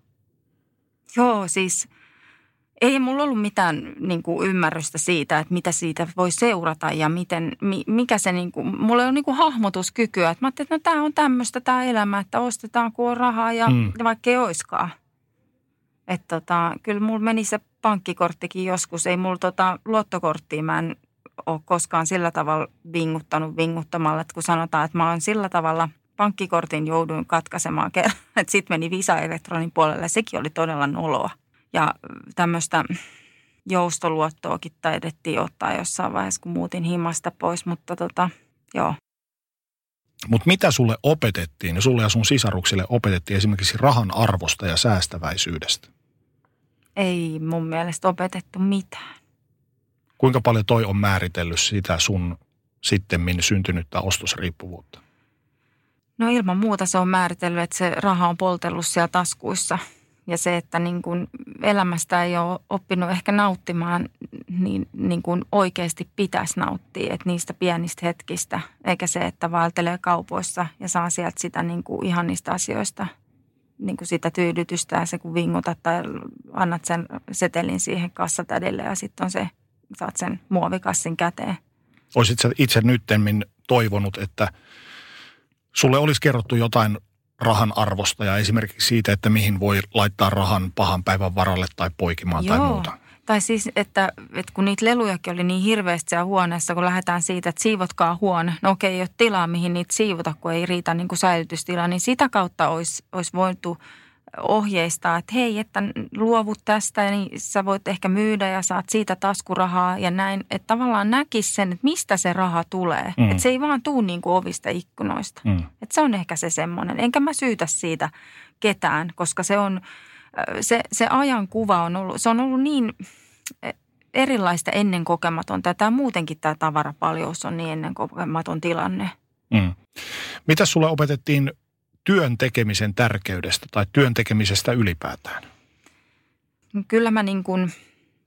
Joo, siis ei mulla ollut mitään niin kuin, ymmärrystä siitä, että mitä siitä voi seurata ja miten, mikä se, niin kuin, mulla on niin kuin, hahmotuskykyä. Että mä ajattelin, että no tämä on tämmöistä tämä elämä, että ostetaan kun on rahaa ja mm. vaikka ei oiskaan. Että tota, kyllä mulla meni se pankkikorttikin joskus. Ei mulla tota, luottokorttia mä en ole koskaan sillä tavalla vinguttanut vinguttamalla, että kun sanotaan, että mä oon sillä tavalla – pankkikortin jouduin katkaisemaan kerran. Sitten meni Visa Elektronin puolelle. Sekin oli todella noloa. Ja tämmöistä joustoluottoakin taidettiin ottaa jossain vaiheessa, kun muutin himasta pois, mutta tota, joo. Mutta mitä sulle opetettiin, sulle ja sun sisaruksille opetettiin esimerkiksi rahan arvosta ja säästäväisyydestä? Ei mun mielestä opetettu mitään. Kuinka paljon toi on määritellyt sitä sun sittemmin syntynyttä ostosriippuvuutta? No ilman muuta se on määritellyt, että se raha on poltellut siellä taskuissa. Ja se, että niin kuin elämästä ei ole oppinut ehkä nauttimaan, niin, niin kuin oikeasti pitäisi nauttia. Että niistä pienistä hetkistä, eikä se, että vaeltelee kaupoissa ja saa sieltä sitä niin kuin ihan niistä asioista niin kuin sitä tyydytystä ja se kun vingutat tai annat sen setelin siihen kassatädille ja sitten on se, saat sen muovikassin käteen. Olisit itse nyttemmin toivonut, että sulle olisi kerrottu jotain rahan arvosta ja esimerkiksi siitä, että mihin voi laittaa rahan pahan päivän varalle tai poikimaan Joo. tai muuta. Tai siis, että, että kun niitä lelujakin oli niin hirveästi siellä huoneessa, kun lähdetään siitä, että siivotkaa huone. No okei, ei ole tilaa, mihin niitä siivota, kun ei riitä niin kuin säilytystila. Niin sitä kautta olisi, olisi voitu ohjeistaa, että hei, että luovut tästä, niin sä voit ehkä myydä ja saat siitä taskurahaa ja näin. Että tavallaan näkisi sen, että mistä se raha tulee. Mm. Että se ei vaan tuu niin kuin ovista ikkunoista. Mm. Että se on ehkä se semmoinen. Enkä mä syytä siitä ketään, koska se on, se, se ajankuva on ollut, se on ollut niin erilaista ennen kokematonta. Tämä muutenkin tämä tavarapaljous on niin ennen kokematon tilanne. Mm. Mitä sulle opetettiin työn tekemisen tärkeydestä tai työn tekemisestä ylipäätään? Kyllä mä niin kuin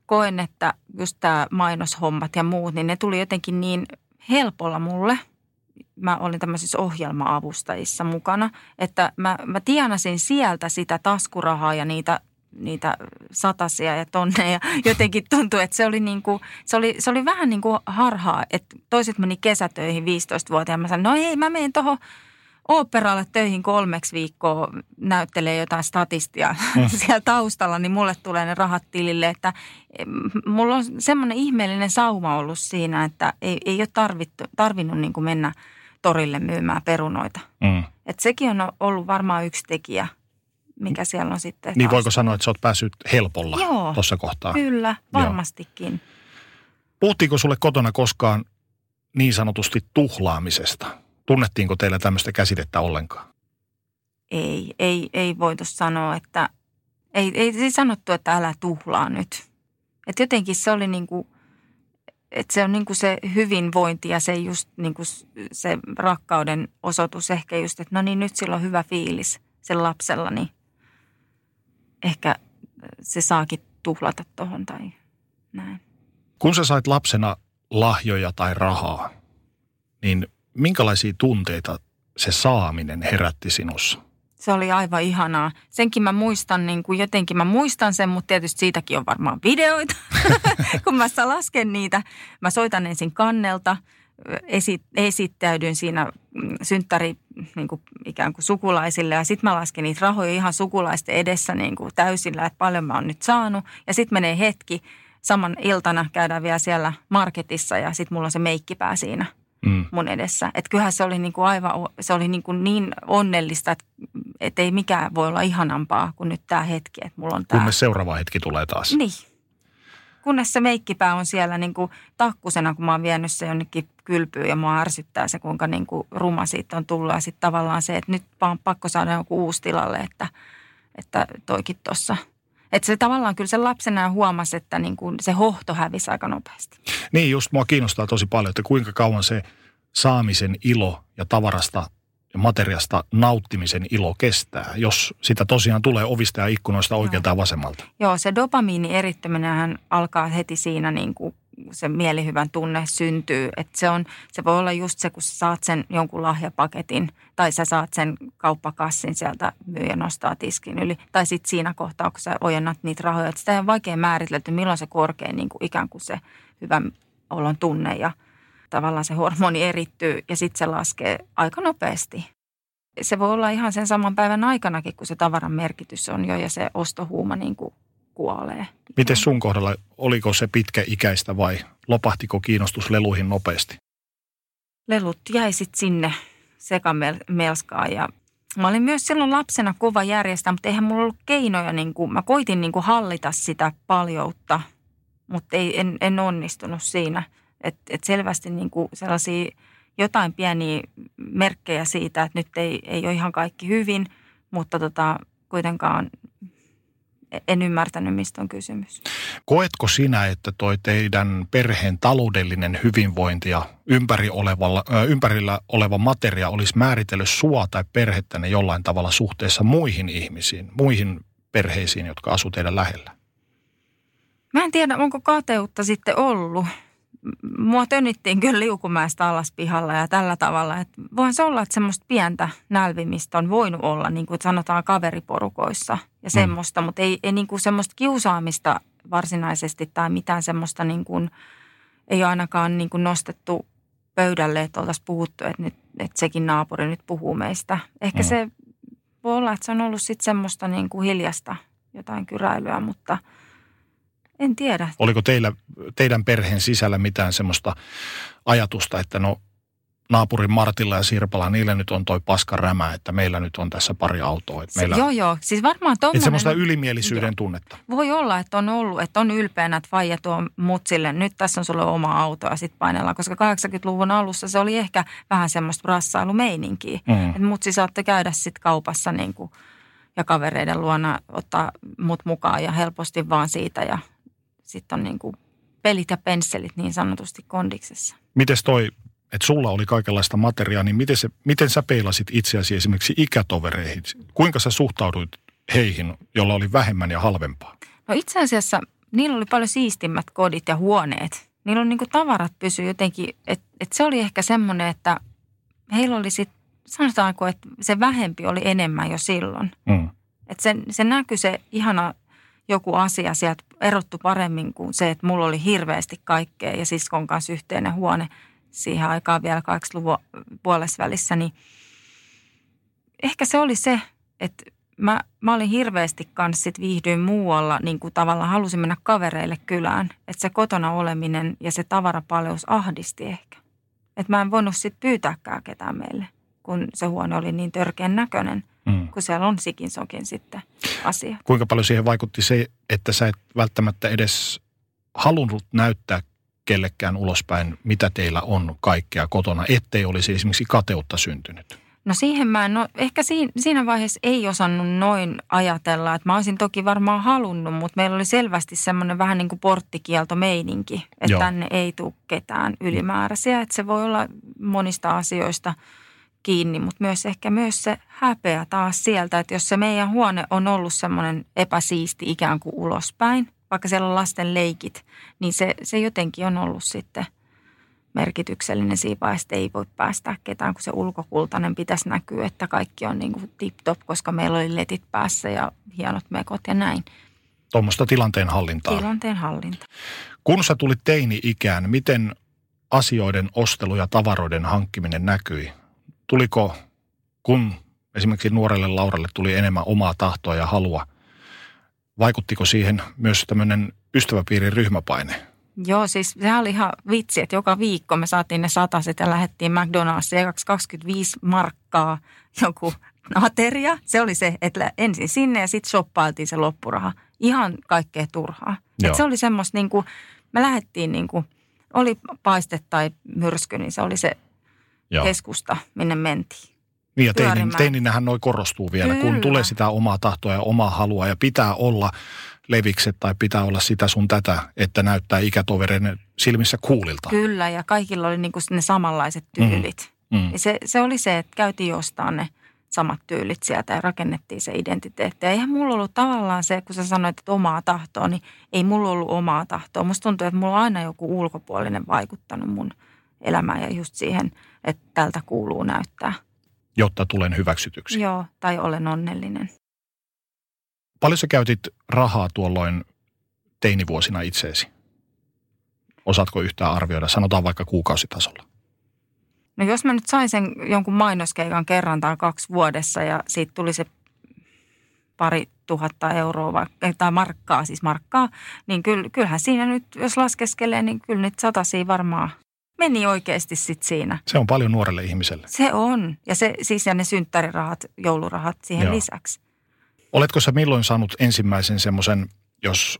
koen, että just tämä mainoshommat ja muut, niin ne tuli jotenkin niin helpolla mulle. Mä olin tämmöisissä ohjelma-avustajissa mukana, että mä, mä tienasin sieltä sitä taskurahaa ja niitä niitä satasia ja tonneja. Jotenkin tuntui, että se oli, niin kuin, se oli, se oli vähän niin kuin harhaa, että toiset meni kesätöihin 15-vuotiaana. Mä sanoin, no ei, mä menen tuohon oopperalle töihin kolmeksi viikkoa näyttelee jotain statistia mm. siellä taustalla, niin mulle tulee ne rahat tilille. Että mulla on semmoinen ihmeellinen sauma ollut siinä, että ei, ei ole tarvittu, tarvinnut niin kuin mennä torille myymään perunoita. Mm. Et sekin on ollut varmaan yksi tekijä, mikä siellä on sitten. Niin taustalla. voiko sanoa, että sä oot päässyt helpolla tuossa kohtaa? Kyllä, varmastikin. Joo. Puhuttiinko sulle kotona koskaan niin sanotusti tuhlaamisesta? Tunnettiinko teillä tämmöistä käsitettä ollenkaan? Ei, ei, ei voitu sanoa, että ei, ei, ei sanottu, että älä tuhlaa nyt. Et jotenkin se oli niin kuin, että se on niin kuin se hyvinvointi ja se just niin kuin se rakkauden osoitus ehkä just, että no niin nyt sillä on hyvä fiilis sen lapsella, niin ehkä se saakin tuhlata tuohon tai näin. Kun sä sait lapsena lahjoja tai rahaa, niin minkälaisia tunteita se saaminen herätti sinussa? Se oli aivan ihanaa. Senkin mä muistan, niin kuin jotenkin mä muistan sen, mutta tietysti siitäkin on varmaan videoita. Kun mä lasken niitä, mä soitan ensin kannelta, esi- esittäydyn siinä mm, synttäri niin kuin ikään kuin sukulaisille ja sitten mä lasken niitä rahoja ihan sukulaisten edessä niin kuin täysillä, että paljon mä oon nyt saanut. Ja sitten menee hetki, saman iltana käydään vielä siellä marketissa ja sitten mulla on se meikkipää siinä – mm. mun edessä. Että kyllähän se oli niin kuin aivan, se oli niin, kuin niin onnellista, että, että ei mikään voi olla ihanampaa kuin nyt tämä hetki, että mulla on tämä. Kunnes seuraava hetki tulee taas. Niin. Kunnes se meikkipää on siellä niin kuin takkusena, kun mä oon vienyt se jonnekin kylpyyn ja mua ärsyttää se, kuinka niin kuin ruma siitä on tullut. Ja sitten tavallaan se, että nyt vaan pakko saada joku uusi tilalle, että, että toikin tuossa – että se tavallaan kyllä se lapsena huomasi, että niin kuin se hohto hävisi aika nopeasti. Niin, just mua kiinnostaa tosi paljon, että kuinka kauan se saamisen ilo ja tavarasta ja materiasta nauttimisen ilo kestää, jos sitä tosiaan tulee ovista ja ikkunoista oikealta ja vasemmalta. Joo, se dopamiini erittäminen alkaa heti siinä niin kuin se mielihyvän tunne syntyy. Että se, on, se voi olla just se, kun sä saat sen jonkun lahjapaketin tai sä saat sen kauppakassin sieltä myyjä nostaa tiskin yli. Tai sitten siinä kohtaa, kun sä ojennat niitä rahoja. Että sitä on vaikea määritellä, milloin se korkein niin kuin ikään kuin se hyvä olon tunne ja tavallaan se hormoni erittyy ja sitten se laskee aika nopeasti. Se voi olla ihan sen saman päivän aikanakin, kun se tavaran merkitys on jo ja se ostohuuma niin kuin kuolee. Miten sun kohdalla, oliko se pitkäikäistä vai lopahtiko kiinnostus leluihin nopeasti? Lelut jäi sitten sinne sekamelskaan ja mä olin myös silloin lapsena kova järjestää, mutta eihän mulla ollut keinoja, niin kuin, mä koitin niin kuin hallita sitä paljoutta. mutta ei, en, en onnistunut siinä. Että et selvästi niin kuin sellaisia jotain pieniä merkkejä siitä, että nyt ei, ei ole ihan kaikki hyvin, mutta tota, kuitenkaan en ymmärtänyt, mistä on kysymys. Koetko sinä, että toi teidän perheen taloudellinen hyvinvointi ja ympäri olevalla, ympärillä oleva materia olisi määritellyt sua tai perhettäne jollain tavalla suhteessa muihin ihmisiin, muihin perheisiin, jotka asuu teidän lähellä? Mä en tiedä, onko kateutta sitten ollut. Mua tönittiin kyllä liukumäestä alas pihalla ja tällä tavalla. Että voihan se olla, että semmoista pientä nälvimistä on voinut olla, niin kuin sanotaan kaveriporukoissa ja semmoista. Mm. Mutta ei, ei niin kuin semmoista kiusaamista varsinaisesti tai mitään semmoista niin kuin, ei ainakaan niin kuin nostettu pöydälle, että oltaisiin puhuttu, että, nyt, että sekin naapuri nyt puhuu meistä. Ehkä mm. se voi olla, että se on ollut sitten semmoista niin kuin hiljasta jotain kyräilyä, mutta – en tiedä. Oliko teillä, teidän perheen sisällä mitään semmoista ajatusta, että no naapurin Martilla ja Sirpala, niille nyt on toi paska rämä, että meillä nyt on tässä pari autoa. Että meillä, joo, joo. Siis varmaan tommonen, Että semmoista ylimielisyyden joo. tunnetta. Voi olla, että on ollut, että on ylpeänä, että faija tuo mutsille, nyt tässä on sulle oma auto ja sitten painellaan. Koska 80-luvun alussa se oli ehkä vähän semmoista brassailu-meininkiä. Mm. Että mutsi saatte käydä sitten kaupassa niin kuin, ja kavereiden luona ottaa mut mukaan ja helposti vaan siitä ja sitten on niin kuin pelit ja pensselit niin sanotusti kondiksessa. Mites toi, että sulla oli kaikenlaista materiaa, niin miten, se, miten sä peilasit itseäsi esimerkiksi ikätovereihin? Kuinka sä suhtauduit heihin, jolla oli vähemmän ja halvempaa? No itse asiassa niillä oli paljon siistimmät kodit ja huoneet. Niillä on niin kuin tavarat pysy jotenkin, että et se oli ehkä semmoinen, että heillä oli sitten, sanotaanko, että se vähempi oli enemmän jo silloin. Mm. Että se, se näkyi se ihana joku asia sieltä erottu paremmin kuin se, että mulla oli hirveästi kaikkea ja siskon kanssa yhteinen huone siihen aikaan vielä 80-luvun puolessa välissä, niin ehkä se oli se, että mä, mä olin hirveästi kanssa sit viihdyin muualla, niin kuin tavallaan halusin mennä kavereille kylään. Että se kotona oleminen ja se tavarapaleus ahdisti ehkä. Että mä en voinut sitten pyytääkään ketään meille, kun se huone oli niin törkeän näköinen mm. kun siellä on sikin sokin sitten asia. Kuinka paljon siihen vaikutti se, että sä et välttämättä edes halunnut näyttää kellekään ulospäin, mitä teillä on kaikkea kotona, ettei olisi esimerkiksi kateutta syntynyt? No siihen mä en, no ehkä siinä, siinä vaiheessa ei osannut noin ajatella, että mä olisin toki varmaan halunnut, mutta meillä oli selvästi semmoinen vähän niin kuin porttikielto meininki, että Joo. tänne ei tule ketään ylimääräisiä, että se voi olla monista asioista – kiinni, mutta myös ehkä myös se häpeä taas sieltä, että jos se meidän huone on ollut semmoinen epäsiisti ikään kuin ulospäin, vaikka siellä on lasten leikit, niin se, se jotenkin on ollut sitten merkityksellinen siinä vaiheessa, ei voi päästä ketään, kun se ulkokultainen pitäisi näkyä, että kaikki on niin kuin tip-top, koska meillä oli letit päässä ja hienot mekot ja näin. Tuommoista tilanteen hallintaa. Tilanteen hallinta. Kun sä tulit teini-ikään, miten asioiden ostelu ja tavaroiden hankkiminen näkyi? Tuliko, kun esimerkiksi nuorelle Lauralle tuli enemmän omaa tahtoa ja halua, vaikuttiko siihen myös tämmöinen ystäväpiirin ryhmäpaine? Joo, siis sehän oli ihan vitsi, että joka viikko me saatiin ne sataset ja lähdettiin McDonald'siin 25 markkaa joku ateria. Se oli se, että ensin sinne ja sitten shoppailtiin se loppuraha. Ihan kaikkea turhaa. Et se oli semmoista niin kuin, me lähdettiin niin kuin, oli paiste tai myrsky, niin se oli se Joo. keskusta, minne mentiin. Niin ja teinin, teininähän noi korostuu vielä, Kyllä. kun tulee sitä omaa tahtoa ja omaa halua ja pitää olla levikset tai pitää olla sitä sun tätä, että näyttää ikätovereiden silmissä kuulilta. Kyllä ja kaikilla oli niinku ne samanlaiset mm. tyylit. Mm. Mm. Ja se, se oli se, että käytiin jostain ne samat tyylit sieltä ja rakennettiin se identiteetti. Ja eihän mulla ollut tavallaan se, kun sä sanoit, että omaa tahtoa, niin ei mulla ollut omaa tahtoa. Musta tuntuu, että mulla on aina joku ulkopuolinen vaikuttanut mun elämään ja just siihen – että tältä kuuluu näyttää. Jotta tulen hyväksytyksi. Joo, tai olen onnellinen. Paljon sä käytit rahaa tuolloin teinivuosina itseesi? Osaatko yhtään arvioida, sanotaan vaikka kuukausitasolla? No jos mä nyt sain sen jonkun mainoskeikan kerran tai kaksi vuodessa ja siitä tuli se pari tuhatta euroa tai markkaa, siis markkaa, niin kyllähän siinä nyt, jos laskeskelee, niin kyllä nyt satasia varmaan meni oikeasti sit siinä. Se on paljon nuorelle ihmiselle. Se on. Ja, se, siis ja ne synttärirahat, joulurahat siihen Joo. lisäksi. Oletko sä milloin saanut ensimmäisen semmoisen, jos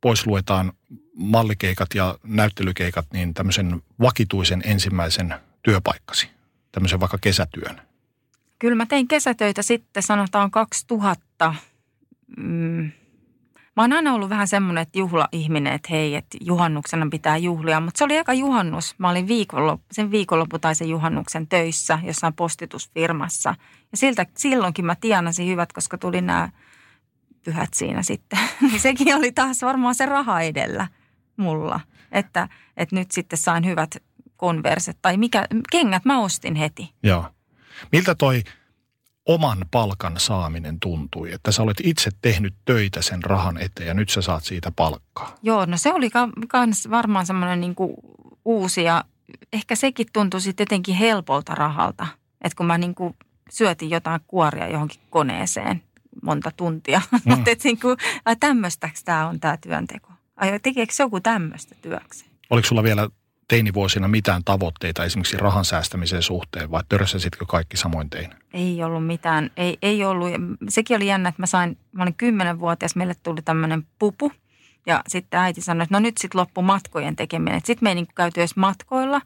pois luetaan mallikeikat ja näyttelykeikat niin tämmöisen vakituisen ensimmäisen työpaikkasi, tämmöisen vaikka kesätyön? Kyllä mä tein kesätöitä sitten sanotaan 2000. Mm. Mä oon aina ollut vähän semmoinen, että juhla-ihminen, että hei, että juhannuksena pitää juhlia. Mutta se oli aika juhannus. Mä olin viikonlop, sen viikonloppu tai sen juhannuksen töissä jossain postitusfirmassa. Ja siltä, silloinkin mä tienasin hyvät, koska tuli nämä pyhät siinä sitten. niin sekin oli taas varmaan se raha edellä mulla. Että, että nyt sitten sain hyvät konverset tai mikä, kengät mä ostin heti. Joo. Miltä toi oman palkan saaminen tuntui? Että sä olet itse tehnyt töitä sen rahan eteen ja nyt sä saat siitä palkkaa. Joo, no se oli myös varmaan semmoinen niin uusi ja ehkä sekin tuntui sitten jotenkin helpolta rahalta. Että kun mä niin kuin syötin jotain kuoria johonkin koneeseen monta tuntia. Mm. Mutta niin kuin, tämmöistäks tämä on tämä työnteko? Ai tekeekö joku tämmöistä työkseen? Oliko sulla vielä teinivuosina mitään tavoitteita esimerkiksi rahan säästämisen suhteen vai törsäsitkö kaikki samoin tein? Ei ollut mitään, ei, ei ollut. Sekin oli jännä, että mä sain, mä olin kymmenenvuotias, meille tuli tämmöinen pupu ja sitten äiti sanoi, että no nyt sitten loppu matkojen tekeminen. Sitten me ei niin käyty edes matkoilla,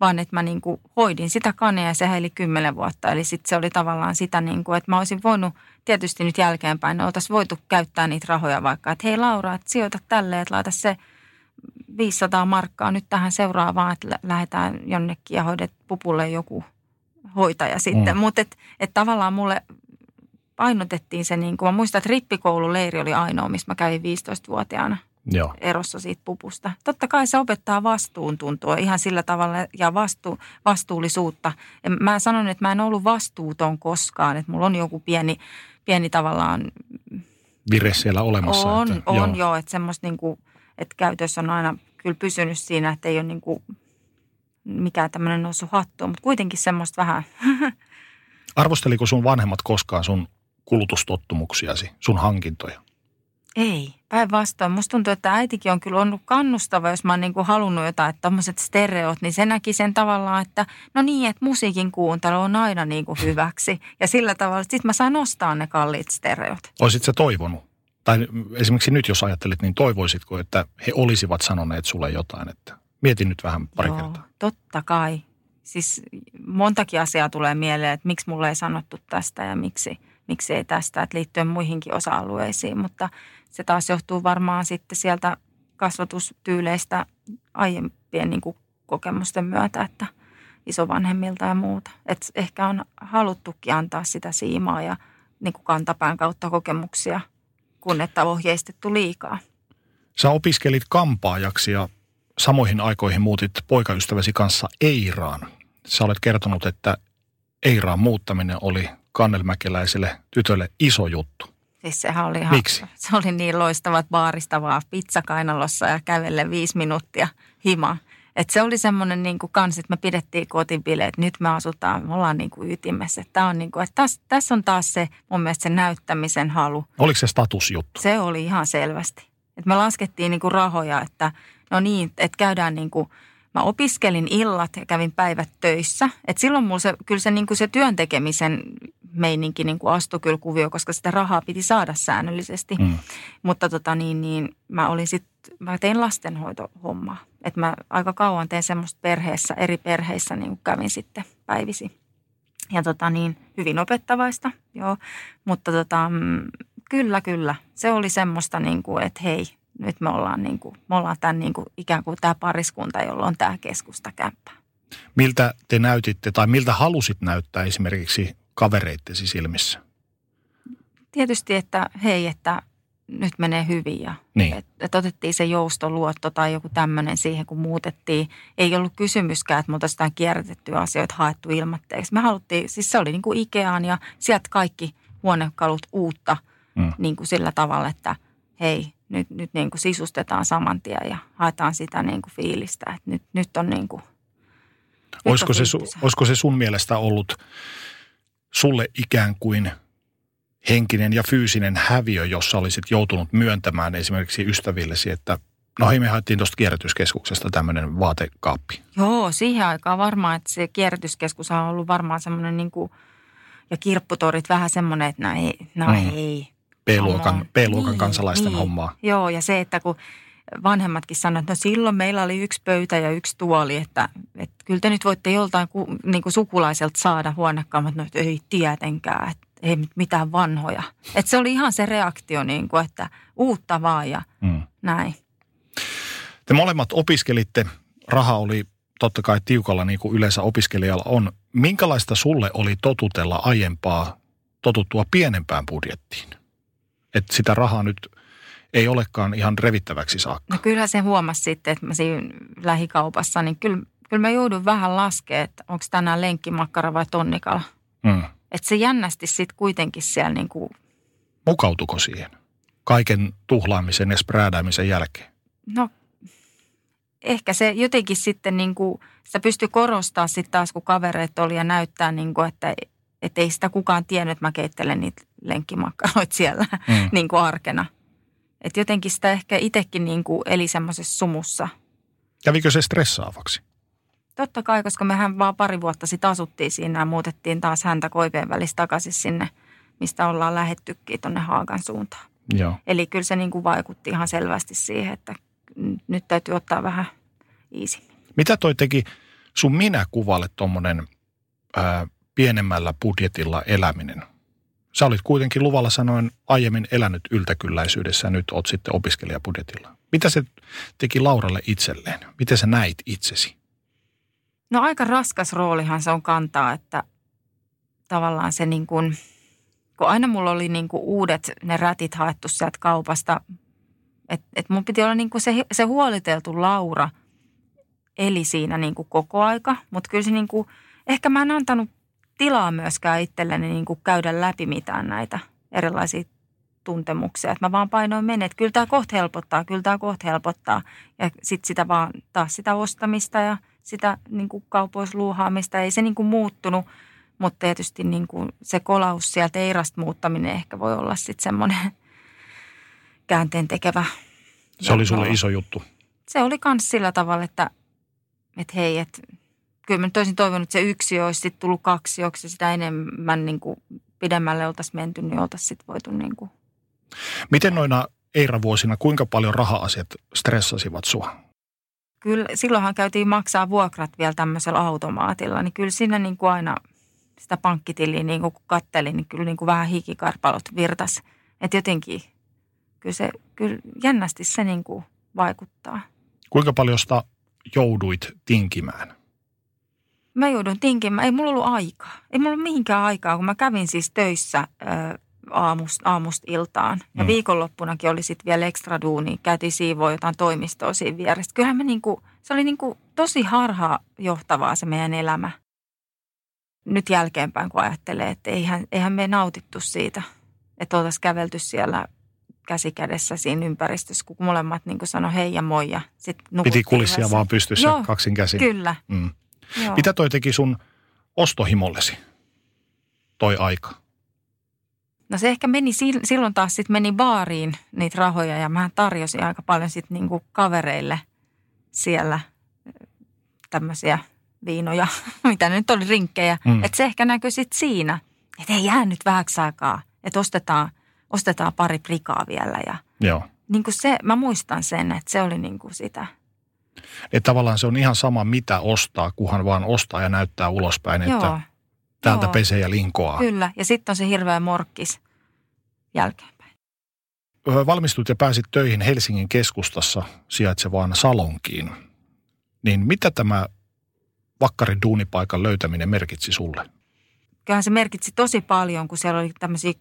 vaan että mä niin hoidin sitä kanea ja se heili kymmenen vuotta. Eli sitten se oli tavallaan sitä, niin kuin, että mä olisin voinut tietysti nyt jälkeenpäin, ne oltaisiin voitu käyttää niitä rahoja vaikka, että hei Laura, että sijoita tälle, että laita se – 500 markkaa nyt tähän seuraavaan, että lähdetään jonnekin ja hoidet pupulle joku hoitaja sitten. Mm. Mutta et, et tavallaan mulle painotettiin se, niin kuin mä muistan, että rippikoululeiri oli ainoa, missä mä kävin 15-vuotiaana Joo. erossa siitä pupusta. Totta kai se opettaa vastuuntuntoa ihan sillä tavalla ja vastu, vastuullisuutta. Ja mä sanon, että mä en ollut vastuuton koskaan, että mulla on joku pieni, pieni tavallaan... Vire siellä olemassa. On, että, on joo, joo että semmoista niin kuin – että käytössä on aina kyllä pysynyt siinä, että ei ole niin kuin mikään tämmöinen noussut hattuun, mutta kuitenkin semmoista vähän. Arvosteliko sun vanhemmat koskaan sun kulutustottumuksiasi, sun hankintoja? Ei, päinvastoin. Musta tuntuu, että äitikin on kyllä ollut kannustava, jos mä oon niin kuin halunnut jotain, että tämmöiset stereot, niin se näki sen tavallaan, että no niin, että musiikin kuuntelu on aina niin kuin hyväksi. Ja sillä tavalla, että sit mä saan ostaa ne kalliit stereot. Oisit sä toivonut? Tai esimerkiksi nyt jos ajattelet, niin toivoisitko, että he olisivat sanoneet sulle jotain, että mietin nyt vähän pari Joo, kertaa. totta kai. Siis montakin asiaa tulee mieleen, että miksi mulle ei sanottu tästä ja miksi, miksi ei tästä, että liittyen muihinkin osa-alueisiin, mutta se taas johtuu varmaan sitten sieltä kasvatustyyleistä aiempien niin kuin kokemusten myötä, että isovanhemmilta ja muuta. Että ehkä on haluttukin antaa sitä siimaa ja niin kuin kantapään kautta kokemuksia – kuin että ohjeistettu liikaa. Sä opiskelit kampaajaksi ja samoihin aikoihin muutit poikaystäväsi kanssa Eiraan. Sä olet kertonut, että Eiraan muuttaminen oli kannelmäkeläiselle tytölle iso juttu. Siis sehän oli ihan, Miksi? Se oli niin loistavat baarista vaan pizzakainalossa ja kävelle viisi minuuttia himaa. Et se oli semmoinen niin kuin kans, että me pidettiin kotibileet, nyt me asutaan, me ollaan niin kuin ytimessä. Tämä on niin kuin, että tässä, tässä on taas se mun mielestä se näyttämisen halu. Oliko se statusjuttu? Se oli ihan selvästi. Et me laskettiin niin kuin rahoja, että no niin, että käydään niin kuin, mä opiskelin illat ja kävin päivät töissä. Et silloin mulla se, kyllä se, niin kuin se työn tekemisen meininki niin kuin astui kyllä kuvio, koska sitä rahaa piti saada säännöllisesti. Mm. Mutta tota niin, niin mä olin sit, mä tein lastenhoitohommaa. Että mä aika kauan tein semmoista perheessä, eri perheissä niin kuin kävin sitten päivisi. Ja tota niin, hyvin opettavaista, joo. Mutta tota, mm, kyllä, kyllä. Se oli semmoista niin kuin, että hei, nyt me ollaan, niin kuin, me ollaan tämän niin kuin, ikään kuin tämä pariskunta, jolla on tämä keskustakämppä. Miltä te näytitte tai miltä halusit näyttää esimerkiksi kavereittesi silmissä? Tietysti, että hei, että nyt menee hyvin ja niin. että et otettiin se joustoluotto tai joku tämmöinen siihen, kun muutettiin. Ei ollut kysymyskään, että me oltaisiin kierrätettyä asioita haettu ilmatteeksi. Me haluttiin, siis se oli niin kuin Ikeaan ja sieltä kaikki huonekalut uutta mm. niin kuin sillä tavalla, että hei, nyt, nyt niin kuin sisustetaan saman tien ja haetaan sitä niin kuin fiilistä, että nyt, nyt on niin kuin, olisiko, se, olisiko se sun mielestä ollut sulle ikään kuin henkinen ja fyysinen häviö, jossa olisit joutunut myöntämään esimerkiksi ystävillesi, että no hei, me haettiin tuosta kierrätyskeskuksesta tämmöinen vaatekaappi. Joo, siihen aikaan varmaan, että se kierrätyskeskus on ollut varmaan semmoinen niin kuin, ja kirpputorit vähän semmoinen, että no ei, mm. ei. B-luokan, B-luokan niin, kansalaisten niin. hommaa. Joo, ja se, että kun vanhemmatkin sanoivat, että no silloin meillä oli yksi pöytä ja yksi tuoli, että, että kyllä te nyt voitte joltain niin kuin sukulaiselta saada huonekaamat, no ei tietenkään, että ei mitään vanhoja. Että se oli ihan se reaktio, niin kuin, että uutta vaan ja mm. näin. Te molemmat opiskelitte, raha oli totta kai tiukalla niin kuin yleensä opiskelijalla on. Minkälaista sulle oli totutella aiempaa, totuttua pienempään budjettiin? Että sitä rahaa nyt ei olekaan ihan revittäväksi saakka. No kyllä se huomasi sitten, että mä siinä lähikaupassa, niin kyllä, kyllä mä joudun vähän laskemaan, että onko tänään lenkkimakkara vai tonnikala. Mm. Että se jännästi sitten kuitenkin siellä niin kuin... Mukautuko siihen? Kaiken tuhlaamisen ja spräädäämisen jälkeen? No ehkä se jotenkin sitten niin kuin, sitä pystyi korostaa sitten taas, kun kavereet oli ja näyttää, niin kuin, että, että ei sitä kukaan tiennyt, että mä keittelen niitä lenkkimakkaroita siellä mm. niin kuin arkena. Että jotenkin sitä ehkä itsekin niin kuin eli semmoisessa sumussa. Kävikö se stressaavaksi? Totta kai, koska mehän vaan pari vuotta sitten asuttiin siinä ja muutettiin taas häntä koipeen välissä takaisin sinne, mistä ollaan lähettykin tuonne Haakan suuntaan. Joo. Eli kyllä se niin kuin vaikutti ihan selvästi siihen, että nyt täytyy ottaa vähän easy. Mitä toi teki sun minä kuvalle tuommoinen pienemmällä budjetilla eläminen? Sä olit kuitenkin luvalla sanoen aiemmin elänyt yltäkylläisyydessä ja nyt oot sitten opiskelijabudjetilla. Mitä se teki Lauralle itselleen? Miten sä näit itsesi? No aika raskas roolihan se on kantaa, että tavallaan se niin kuin, kun aina mulla oli niin kuin uudet ne rätit haettu sieltä kaupasta, että et mun piti olla niin kuin se, se huoliteltu Laura eli siinä niin kuin koko aika, mutta kyllä se niin kuin, ehkä mä en antanut tilaa myöskään itselleni niin kuin käydä läpi mitään näitä erilaisia tuntemuksia. Että mä vaan painoin menet, että kyllä tämä kohta helpottaa, kyllä tämä kohta helpottaa. Ja sitten sitä vaan taas sitä ostamista ja sitä niin kuin kaupoissa luuhaamista. Ei se niin kuin muuttunut, mutta tietysti niin kuin se kolaus sieltä Eirasta muuttaminen ehkä voi olla sitten semmoinen käänteen tekevä. Se oli sulle iso juttu. Se oli myös sillä tavalla, että, että hei, että kyllä mä toisin toivonut, että se yksi olisi sitten tullut kaksi, joksi sitä enemmän niin kuin pidemmälle oltaisiin menty, niin oltaisiin sitten voitu niin kuin. Miten noina Eira-vuosina, kuinka paljon raha-asiat stressasivat sua? Kyllä, silloinhan käytiin maksaa vuokrat vielä tämmöisellä automaatilla, niin kyllä siinä niin kuin aina sitä pankkitiliä niin kuin kattelin, niin kyllä niin kuin vähän hikikarpalot virtas. Että jotenkin, kyllä se, kyllä jännästi se niin kuin vaikuttaa. Kuinka paljon sitä jouduit tinkimään? Mä joudun tinkimään. Ei mulla ollut aikaa. Ei mulla ollut mihinkään aikaa, kun mä kävin siis töissä aamusta, aamusta iltaan. Ja mm. viikonloppunakin oli sitten vielä ekstra duuni. Käytiin siivoa jotain toimistoa siinä vieressä. Kyllähän me niinku, se oli niinku tosi harhaa johtavaa se meidän elämä. Nyt jälkeenpäin, kun ajattelee, että eihän, eihän me nautittu siitä, että oltaisiin kävelty siellä käsi kädessä siinä ympäristössä, kun molemmat niin sanoi hei ja moi ja sitten Piti kulissia vaan pystyssä Joo, kaksin käsin. Kyllä. Mm. Joo. Mitä toi teki sun ostohimollesi, toi aika? No se ehkä meni, silloin taas sitten meni baariin niitä rahoja ja mä tarjosin aika paljon sitten niinku kavereille siellä tämmöisiä viinoja, mitä nyt oli rinkkejä. Mm. Että se ehkä näkyy sitten siinä, että ei jää nyt vähäksi aikaa, että ostetaan, ostetaan pari prikaa vielä. Ja Joo. Niin kuin se, mä muistan sen, että se oli niin kuin sitä – että tavallaan se on ihan sama, mitä ostaa, kunhan vaan ostaa ja näyttää ulospäin, Joo. että täältä Joo. pesee ja linkoaa. Kyllä, ja sitten on se hirveä morkkis jälkeenpäin. Valmistut ja pääsit töihin Helsingin keskustassa sijaitsevaan Salonkiin. Niin mitä tämä Vakkarin duunipaikan löytäminen merkitsi sulle? Kyllähän se merkitsi tosi paljon, kun siellä oli tämmöisiä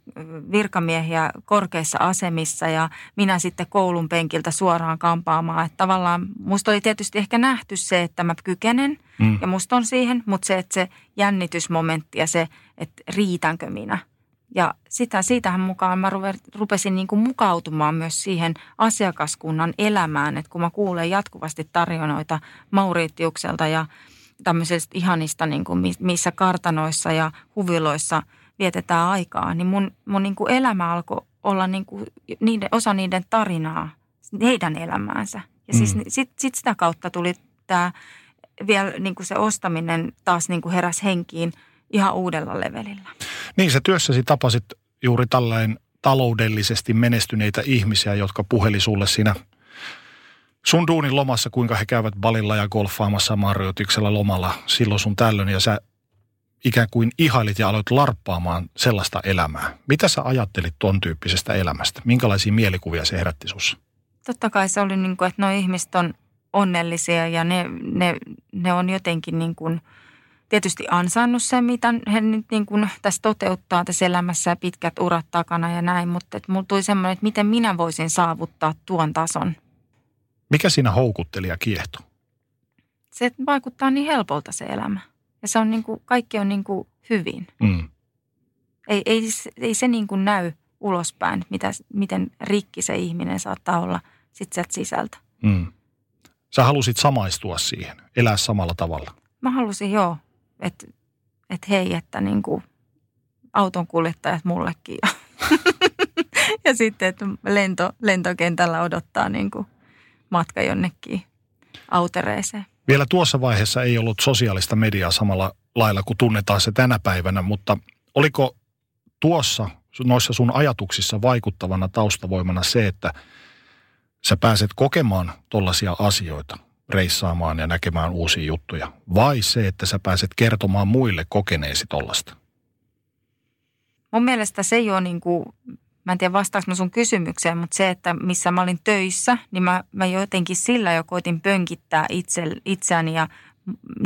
virkamiehiä korkeissa asemissa ja minä sitten koulun penkiltä suoraan kampaamaan. Että tavallaan musta oli tietysti ehkä nähty se, että mä kykenen mm. ja musta on siihen, mutta se, että se jännitysmomentti ja se, että riitänkö minä. Ja sitä, siitähän mukaan mä rupesin niin kuin mukautumaan myös siihen asiakaskunnan elämään, että kun mä kuulen jatkuvasti tarjonoita Mauritiukselta ja – tämmöisestä ihanista, niin kuin missä kartanoissa ja huviloissa vietetään aikaa, niin mun, mun niin kuin elämä alkoi olla niin kuin niiden, osa niiden tarinaa, heidän elämäänsä. Ja siis mm. sit, sit sitä kautta tuli tämä vielä niin kuin se ostaminen taas niin kuin heräs henkiin ihan uudella levelillä. Niin, sä työssäsi tapasit juuri tällainen taloudellisesti menestyneitä ihmisiä, jotka puheli sulle siinä sun duunin lomassa, kuinka he käyvät balilla ja golfaamassa Marriotiksella lomalla silloin sun tällöin ja sä ikään kuin ihailit ja aloit larppaamaan sellaista elämää. Mitä sä ajattelit ton tyyppisestä elämästä? Minkälaisia mielikuvia se herätti sussa? Totta kai se oli niin kuin, että nuo ihmiset on onnellisia ja ne, ne, ne on jotenkin niin kuin tietysti ansainnut sen, mitä he nyt niin kuin tässä toteuttaa tässä elämässä ja pitkät urat takana ja näin. Mutta mulla tuli semmoinen, että miten minä voisin saavuttaa tuon tason. Mikä siinä houkutteli ja kiehto? Se vaikuttaa niin helpolta se elämä. Ja se on niin kuin, kaikki on niin kuin hyvin. Mm. Ei, ei, ei se niin kuin näy ulospäin, mitä, miten rikki se ihminen saattaa olla sit sieltä sisältä. Mm. Sä halusit samaistua siihen, elää samalla tavalla. Mä halusin joo, että et hei, että niin kuin auton kuljettajat mullekin. Ja, ja sitten, että lento, lentokentällä odottaa niin kuin matka jonnekin autereeseen. Vielä tuossa vaiheessa ei ollut sosiaalista mediaa samalla lailla kuin tunnetaan se tänä päivänä, mutta oliko tuossa noissa sun ajatuksissa vaikuttavana taustavoimana se, että sä pääset kokemaan tollaisia asioita, reissaamaan ja näkemään uusia juttuja, vai se, että sä pääset kertomaan muille kokeneesi tollasta? Mun mielestä se ole niin kuin, mä en tiedä vastaanko mä sun kysymykseen, mutta se, että missä mä olin töissä, niin mä, mä jotenkin sillä jo koitin pönkittää itse, itseäni ja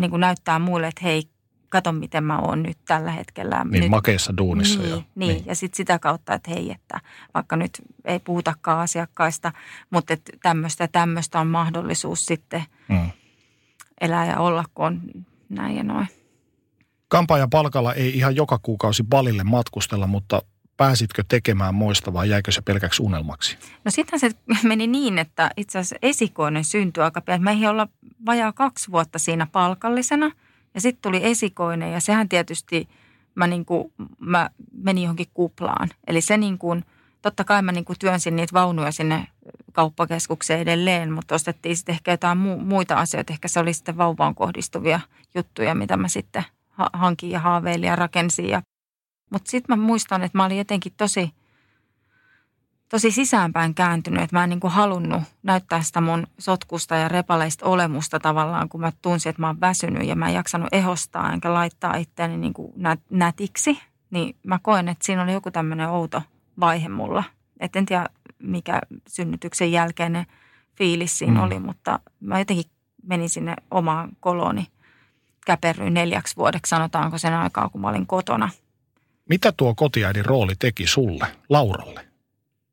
niin kuin näyttää muille, että hei, kato miten mä oon nyt tällä hetkellä. Niin nyt, makeessa duunissa. Niin, ja, niin, niin. ja sitten sitä kautta, että hei, että vaikka nyt ei puhutakaan asiakkaista, mutta että tämmöistä tämmöistä on mahdollisuus sitten Mm. elää ja olla, kun on näin ja noin. Kampaajan palkalla ei ihan joka kuukausi balille matkustella, mutta pääsitkö tekemään moista vai jäikö se pelkäksi unelmaksi? No sitten se meni niin, että itse asiassa esikoinen syntyi aika pian. Meihin olla vajaa kaksi vuotta siinä palkallisena ja sitten tuli esikoinen ja sehän tietysti mä, niin kuin, mä menin johonkin kuplaan. Eli se niin kuin, totta kai mä niin kuin työnsin niitä vaunuja sinne kauppakeskukseen edelleen, mutta ostettiin sitten ehkä jotain mu- muita asioita. Ehkä se oli sitten vauvaan kohdistuvia juttuja, mitä mä sitten ha- hankin ja haaveilin ja rakensin. Ja... Mutta sitten mä muistan, että mä olin jotenkin tosi, tosi sisäänpäin kääntynyt, että mä en niin kuin halunnut näyttää sitä mun sotkusta ja repaleista olemusta tavallaan, kun mä tunsin, että mä oon väsynyt ja mä en jaksanut ehostaa enkä laittaa itseäni niin kuin nä- nätiksi. Niin mä koen, että siinä oli joku tämmöinen outo vaihe mulla. Et en tiedä, mikä synnytyksen jälkeinen fiilis siinä mm. oli, mutta mä jotenkin menin sinne omaan koloni käperryin neljäksi vuodeksi, sanotaanko sen aikaa, kun mä olin kotona. Mitä tuo kotiäidin rooli teki sulle, Lauralle?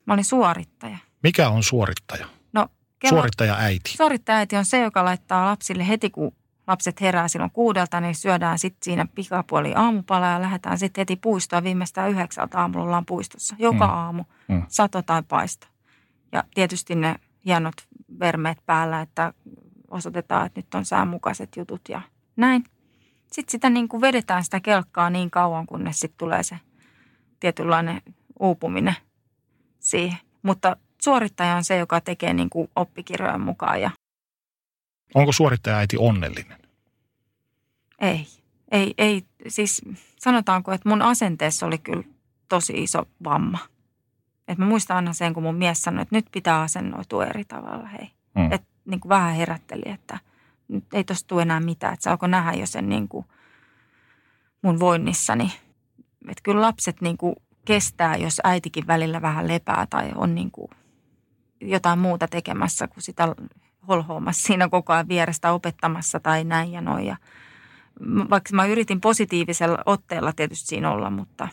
Mä olin suorittaja. Mikä on suorittaja? No, kello, Suorittaja äiti. suorittajaäiti on se, joka laittaa lapsille heti, kun lapset herää silloin kuudelta, niin syödään sitten siinä pikapuoli aamupala ja lähdetään sitten heti puistoon. Viimeistään yhdeksältä aamulla ollaan puistossa. Joka Mm. aamu, Mm. sato tai paisto. Ja tietysti ne hienot vermeet päällä, että osoitetaan, että nyt on säänmukaiset jutut ja näin. Sitten sitä niin kuin vedetään sitä kelkkaa niin kauan, kunnes sitten tulee se tietynlainen uupuminen siihen. Mutta suorittaja on se, joka tekee niin kuin oppikirjojen mukaan ja Onko suorittaja äiti onnellinen? ei. Ei, ei, siis sanotaanko, että mun asenteessa oli kyllä tosi iso vamma. Et mä muistan aina sen, kun mun mies sanoi, että nyt pitää asennoitua eri tavalla, hei. Mm. Et niin kuin vähän herätteli, että nyt ei tosta tule enää mitään. Että se alkoi nähdä jo sen niin kuin mun voinnissani. Että kyllä lapset niin kuin kestää, jos äitikin välillä vähän lepää tai on niin kuin jotain muuta tekemässä kuin sitä holhoamassa siinä koko ajan vierestä opettamassa tai näin ja noin. Ja vaikka mä yritin positiivisella otteella tietysti siinä olla, mutta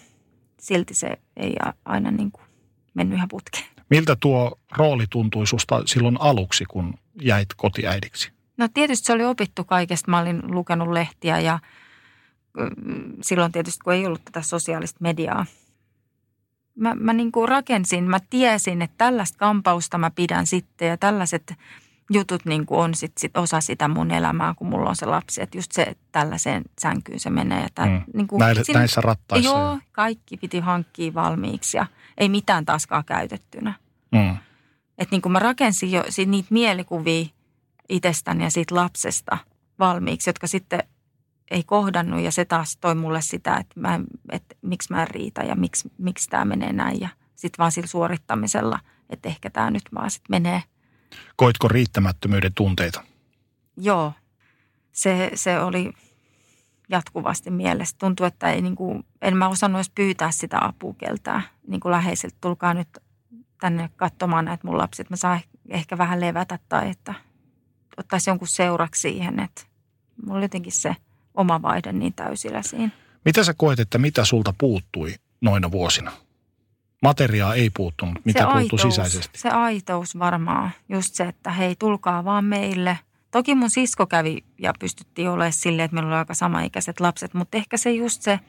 silti se ei aina niin kuin mennyt ihan putkeen. Miltä tuo rooli tuntui susta silloin aluksi, kun jäit kotiäidiksi? No tietysti se oli opittu kaikesta. Mä olin lukenut lehtiä ja silloin tietysti kun ei ollut tätä sosiaalista mediaa. Mä, mä niin kuin rakensin, mä tiesin, että tällaista kampausta mä pidän sitten ja tällaiset jutut niin kuin on sit, sit osa sitä mun elämää, kun mulla on se lapsi. Että just se, että tällaiseen sänkyyn se menee. Ja tää, Mm. niin kuin, Näillä, näissä rattaissa. Joo, kaikki piti hankkia valmiiksi ja ei mitään taaskaan käytettynä. Mm. Että niin kuin mä rakensin jo sit niitä mielikuvia itsestäni ja siitä lapsesta valmiiksi, jotka sitten ei kohdannut ja se taas toi mulle sitä, että, mä että miksi mä en riitä ja miksi, miksi tämä menee näin ja sitten vaan sillä suorittamisella, että ehkä tämä nyt vaan sitten menee Koitko riittämättömyyden tunteita? Joo, se, se oli jatkuvasti mielessä. Tuntuu, että ei, niin kuin, en mä osannut edes pyytää sitä apua keltään niin kuin läheisiltä. Tulkaa nyt tänne katsomaan näitä mun lapset. Mä saan ehkä vähän levätä tai että ottaisi jonkun seuraksi siihen, että mulla oli jotenkin se oma vaihde niin täysillä siinä. Mitä sä koet, että mitä sulta puuttui noina vuosina? Materiaa ei puuttunut, mitä se puuttui aitous, sisäisesti? Se aitous varmaan, just se, että hei tulkaa vaan meille. Toki mun sisko kävi ja pystyttiin olemaan silleen, että meillä oli aika samaikäiset lapset, mutta ehkä se just se,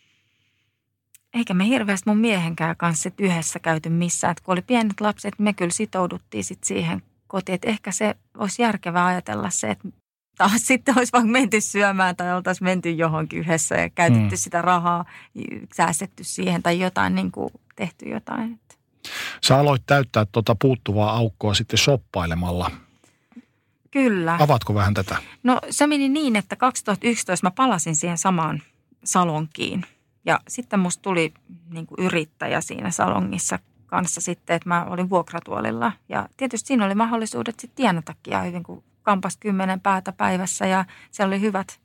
eikä me hirveästi mun miehenkään kanssa sit yhdessä käyty missään. Että kun oli pienet lapset, me kyllä sitouduttiin sit siihen kotiin. Että ehkä se olisi järkevää ajatella se, että taas sitten olisi vaan menty syömään tai oltaisiin menty johonkin yhdessä ja käytetty mm. sitä rahaa, säästetty siihen tai jotain niin kuin tehty jotain. Sä aloit täyttää tuota puuttuvaa aukkoa sitten soppailemalla. Kyllä. Avatko vähän tätä? No se meni niin, että 2011 mä palasin siihen samaan salonkiin. Ja sitten musta tuli niin kuin yrittäjä siinä salongissa kanssa sitten, että mä olin vuokratuolilla. Ja tietysti siinä oli mahdollisuudet sitten tienatakin ja hyvin, kun kampas kymmenen päätä päivässä ja siellä oli hyvät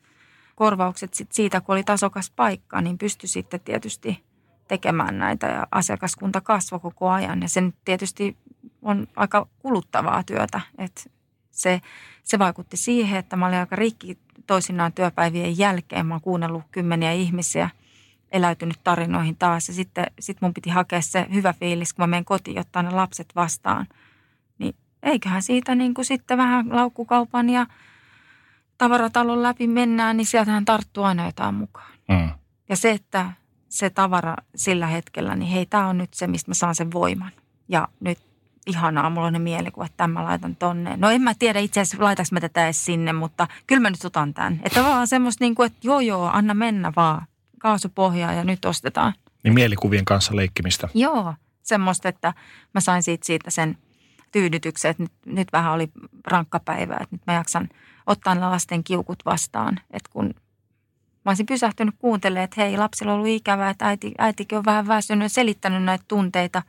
korvaukset sit siitä, kun oli tasokas paikka, niin pystyi sitten tietysti tekemään näitä ja asiakaskunta kasvoi koko ajan. Ja se tietysti on aika kuluttavaa työtä, että se, se vaikutti siihen, että mä olin aika rikki toisinaan työpäivien jälkeen. Mä oon kuunnellut kymmeniä ihmisiä, eläytynyt tarinoihin taas ja sitten sit mun piti hakea se hyvä fiilis, kun mä menen kotiin ottaa ne lapset vastaan. Niin eiköhän siitä niin kuin sitten vähän laukkukaupan ja tavaratalon läpi mennään, niin sieltähän tarttuu aina jotain mukaan. Mm. Ja se, että se tavara sillä hetkellä, niin hei, tämä on nyt se, mistä mä saan sen voiman. Ja nyt ihanaa, mulla on ne mielikuva, että mä laitan tonne. No en mä tiedä itse asiassa, laitaks mä tätä edes sinne, mutta kyllä mä nyt otan tämän. Että vaan semmoista niin kuin, että joo joo, anna mennä vaan. Kaasupohjaa ja nyt ostetaan. Niin mielikuvien kanssa leikkimistä. Joo, semmoista, että mä sain siitä, siitä sen tyydytyksen, että nyt, nyt vähän oli rankka päivä, että nyt mä jaksan ottaa lasten kiukut vastaan. Että kun Mä olisin pysähtynyt kuuntelemaan, että hei, lapsilla on ollut ikävää, että äiti, äitikin on vähän väsynyt ja selittänyt näitä tunteita,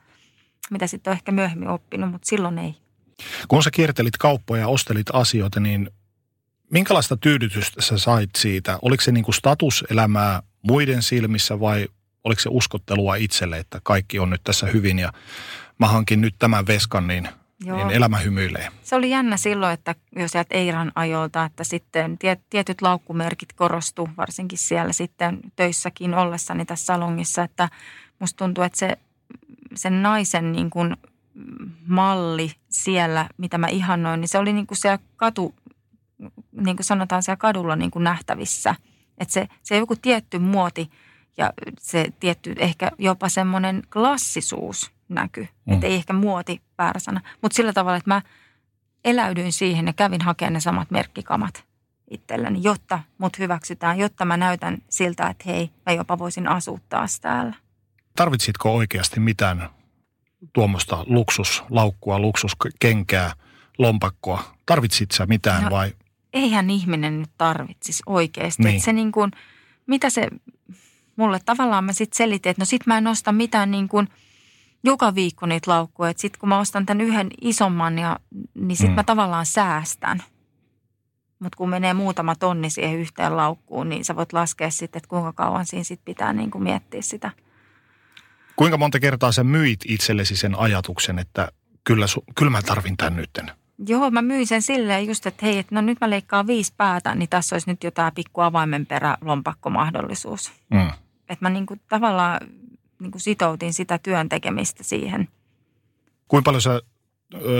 mitä sitten on ehkä myöhemmin oppinut, mutta silloin ei. Kun sä kiertelit kauppoja ja ostelit asioita, niin minkälaista tyydytystä sä sait siitä? Oliko se niin kuin statuselämää muiden silmissä vai oliko se uskottelua itselle, että kaikki on nyt tässä hyvin ja mä hankin nyt tämän veskan, niin Joo. niin elämä hymyilee. Se oli jännä silloin, että jos sieltä Eiran ajolta, että sitten tietyt laukkumerkit korostu, varsinkin siellä sitten töissäkin ollessani tässä salongissa, että musta tuntuu, että se, sen naisen niin kuin malli siellä, mitä mä ihannoin, niin se oli niin kuin siellä katu, niin kuin sanotaan siellä kadulla niin kuin nähtävissä. Että se, se joku tietty muoti ja se tietty ehkä jopa semmoinen klassisuus – näky. Mm. Että ei ehkä muoti väärä sana. Mutta sillä tavalla, että mä eläydyin siihen ja kävin hakemaan ne samat merkkikamat itselleni, jotta mut hyväksytään, jotta mä näytän siltä, että hei, mä jopa voisin asua taas täällä. Tarvitsitko oikeasti mitään tuommoista luksuslaukkua, luksuskenkää, lompakkoa? Tarvitsit sä mitään no, vai? Eihän ihminen nyt tarvitsisi oikeasti. Niin. se niin kuin, mitä se, mulle tavallaan mä sitten selitin, että no sit mä en osta mitään niin kuin – joka viikko niitä laukkuja. Sitten kun mä ostan tämän yhden isomman, ja, niin sitten mm. mä tavallaan säästän. Mutta kun menee muutama tonni siihen yhteen laukkuun, niin sä voit laskea sitten, että kuinka kauan siinä sitten pitää niin kuin miettiä sitä. Kuinka monta kertaa sä myit itsellesi sen ajatuksen, että kyllä, su, kyllä mä tarvin tämän nytten? Joo, mä myin sen silleen just, että hei, että no nyt mä leikkaan viisi päätä, niin tässä olisi nyt jo tämä pikku avaimenperä lompakkomahdollisuus. Mm. Että mä niin kuin tavallaan niin kuin sitoutin sitä työn tekemistä siihen. Kuinka paljon sä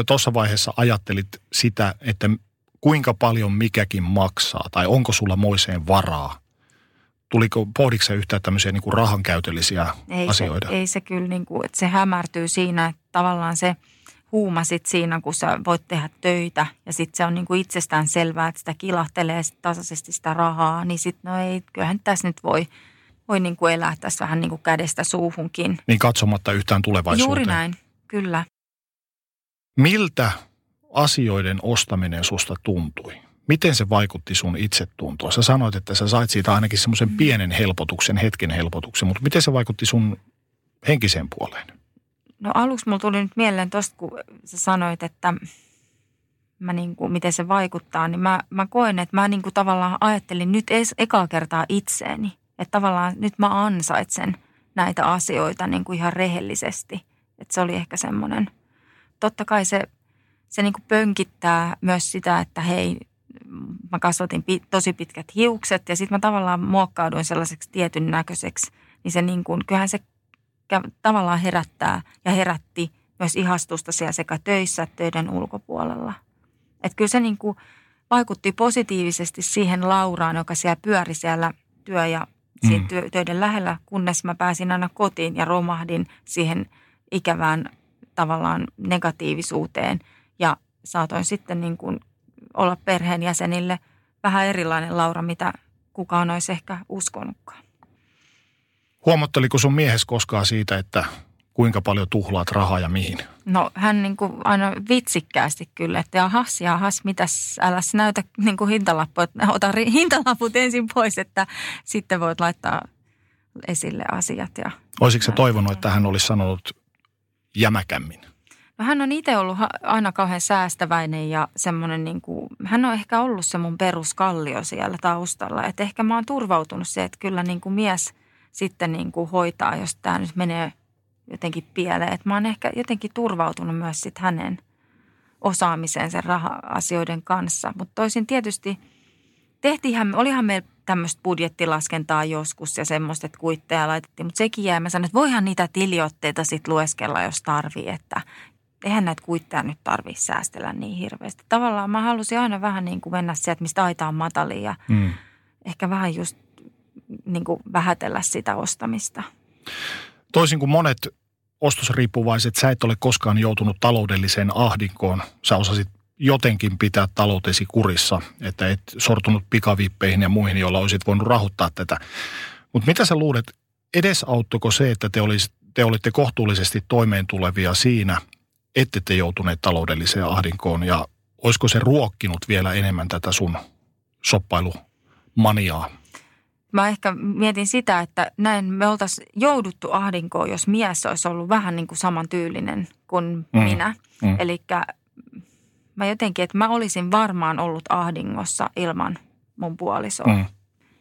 tuossa vaiheessa ajattelit sitä, että kuinka paljon mikäkin maksaa tai onko sulla moiseen varaa? Tuliko, pohditko yhtään tämmöisiä niin kuin rahankäytöllisiä ei asioita? Se, ei se kyllä, niin kuin, että se hämärtyy siinä, että tavallaan se huuma sit siinä, kun sä voit tehdä töitä ja sitten se on niin kuin itsestään selvää, että sitä kilahtelee sit tasaisesti sitä rahaa, niin sitten no ei, kyllähän tässä nyt voi – voi niin kuin elää tässä vähän niin kuin kädestä suuhunkin. Niin katsomatta yhtään tulevaisuuteen. Juuri näin, kyllä. Miltä asioiden ostaminen susta tuntui? Miten se vaikutti sun itsetuntoon? Sä sanoit, että sä sait siitä ainakin semmoisen mm. pienen helpotuksen, hetken helpotuksen, mutta miten se vaikutti sun henkiseen puoleen? No aluksi mulla tuli nyt mieleen tosta, kun sä sanoit, että mä niin kuin, miten se vaikuttaa, niin mä, mä koen, että mä niin kuin tavallaan ajattelin nyt edes ekaa kertaa itseeni. Että tavallaan nyt mä ansaitsen näitä asioita niin kuin ihan rehellisesti. Että se oli ehkä semmoinen, totta kai se, se niin kuin pönkittää myös sitä, että hei, mä kasvatin tosi pitkät hiukset ja sitten mä tavallaan muokkauduin sellaiseksi tietyn näköiseksi. Niin se niin kuin, kyllähän se tavallaan herättää ja herätti myös ihastusta siellä sekä töissä että töiden ulkopuolella. Että kyllä se niin kuin vaikutti positiivisesti siihen Lauraan, joka siellä pyöri siellä työ- ja mm. työ, töiden lähellä, kunnes mä pääsin aina kotiin ja romahdin siihen ikävään tavallaan negatiivisuuteen. Ja saatoin sitten niin kuin olla perheenjäsenille vähän erilainen Laura, mitä kukaan olisi ehkä uskonutkaan. Huomatteliko sun miehes koskaan siitä, että kuinka paljon tuhlaat rahaa ja mihin? No hän niin kuin aina vitsikkäästi kyllä, että jahas, jahas, mitäs, älä näytä niin kuin hintalappua, ota hintalaput ensin pois, että sitten voit laittaa esille asiat. Ja Olisiko se toivonut, että hän olisi sanonut jämäkämmin? No hän on itse ollut aina kauhean säästäväinen ja semmoinen niin kuin, hän on ehkä ollut se mun peruskallio siellä taustalla. Että ehkä mä oon turvautunut se, että kyllä niin kuin mies sitten niin kuin hoitaa, jos tämä nyt menee jotenkin pieleen. Että mä oon ehkä jotenkin turvautunut myös sitten hänen osaamiseen sen raha-asioiden kanssa. Mutta toisin tietysti tehtiinhän, olihan meillä tämmöistä budjettilaskentaa joskus ja semmoista, että kuitteja laitettiin. Mutta sekin jää, mä sanoin, että voihan niitä tiliotteita sitten lueskella, jos tarvii, että eihän näitä kuitteja nyt tarvitse säästellä niin hirveästi. Tavallaan mä halusin aina vähän niin kuin mennä sieltä, mistä aita on matali ja mm. ehkä vähän just niin kuin vähätellä sitä ostamista. Toisin kuin monet ostosriippuvaiset, sä et ole koskaan joutunut taloudelliseen ahdinkoon. Sä osasit jotenkin pitää taloutesi kurissa, että et sortunut pikavippeihin ja muihin, joilla olisit voinut rahoittaa tätä. Mutta mitä sä luulet, edesauttoiko se, että te, olis, te olitte kohtuullisesti toimeen tulevia siinä, ette te joutuneet taloudelliseen ahdinkoon ja olisiko se ruokkinut vielä enemmän tätä sun soppailumaniaa? Mä ehkä mietin sitä, että näin me oltaisiin jouduttu ahdinkoon, jos mies olisi ollut vähän niin kuin samantyylinen kuin mm. minä. Mm. Eli mä jotenkin, että mä olisin varmaan ollut ahdingossa ilman mun puolisoa. Mm.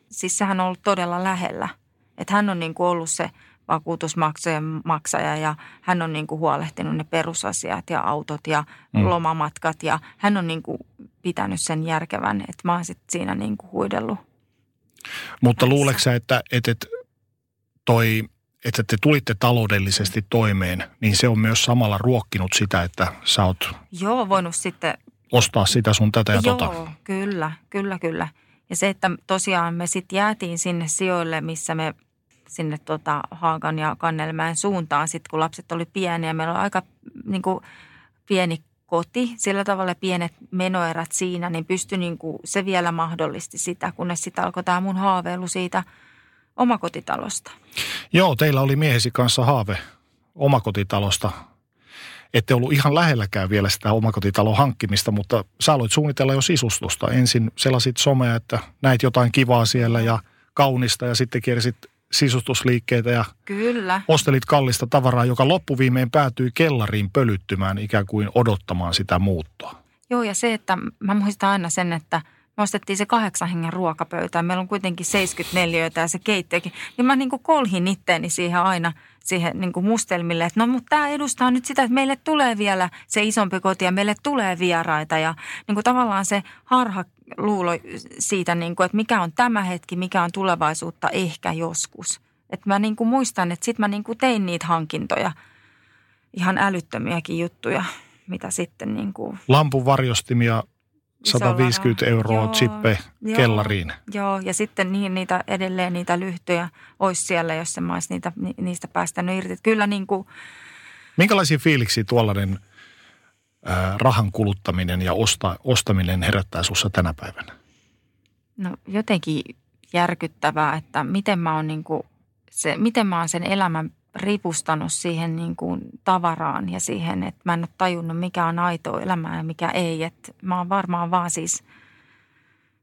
Siis sehän on ollut todella lähellä. Että hän on niin kuin ollut se vakuutusmaksujen maksaja ja hän on niin kuin huolehtinut ne perusasiat ja autot ja mm. lomamatkat ja hän on niin kuin pitänyt sen järkevän, että mä oon sitten siinä niin kuin huidellut. Mutta luuleeko että, että toi, että te tulitte taloudellisesti toimeen, niin se on myös samalla ruokkinut sitä, että sä oot... Joo, voinut sitten... Ostaa sitä sun tätä ja Joo, tota. kyllä, kyllä, kyllä. Ja se, että tosiaan me sitten jäätiin sinne sijoille, missä me sinne tota Haakan ja Kannelmäen suuntaan sitten, kun lapset oli pieniä. Meillä oli aika niin kuin, pieni koti, sillä tavalla pienet menoerät siinä, niin pystyi niin kuin, se vielä mahdollisti sitä, kunnes sitten alkoi tämä mun haaveilu siitä omakotitalosta. Joo, teillä oli miehesi kanssa haave omakotitalosta. Ette ollut ihan lähelläkään vielä sitä omakotitalon hankkimista, mutta sä aloit suunnitella jo sisustusta. Ensin sellaisit somea, että näit jotain kivaa siellä ja kaunista ja sitten kiersit sisustusliikkeitä ja Kyllä. ostelit kallista tavaraa, joka loppuviimein päätyi kellariin pölyttymään ikään kuin odottamaan sitä muuttoa. Joo ja se, että mä muistan aina sen, että me ostettiin se kahdeksan hengen ruokapöytä. Meillä on kuitenkin 74 ja se keittiökin. Niin mä niin kuin kolhin itteeni siihen aina siihen niin kuin mustelmille, että no mutta tämä edustaa nyt sitä, että meille tulee vielä se isompi koti ja meille tulee vieraita. Ja niin kuin tavallaan se harha luulo siitä, niin kuin, että mikä on tämä hetki, mikä on tulevaisuutta ehkä joskus. Että mä niin kuin muistan, että sitten mä niin kuin tein niitä hankintoja, ihan älyttömiäkin juttuja, mitä sitten niin kuin... Lampun varjostimia 150 euroa joo, chippe joo, kellariin. Joo, ja sitten niin, niitä edelleen niitä lyhtyjä olisi siellä, jos mä olisi niitä, niistä päästänyt irti. Kyllä niin kuin... Minkälaisia fiiliksiä tuollainen – rahan kuluttaminen ja osta, ostaminen herättää sinussa tänä päivänä? No jotenkin järkyttävää, että miten mä oon, niin kuin se, miten mä oon sen elämän ripustanut siihen niin kuin tavaraan ja siihen, että mä en ole tajunnut, mikä on aitoa elämää ja mikä ei. Että mä oon varmaan vaan siis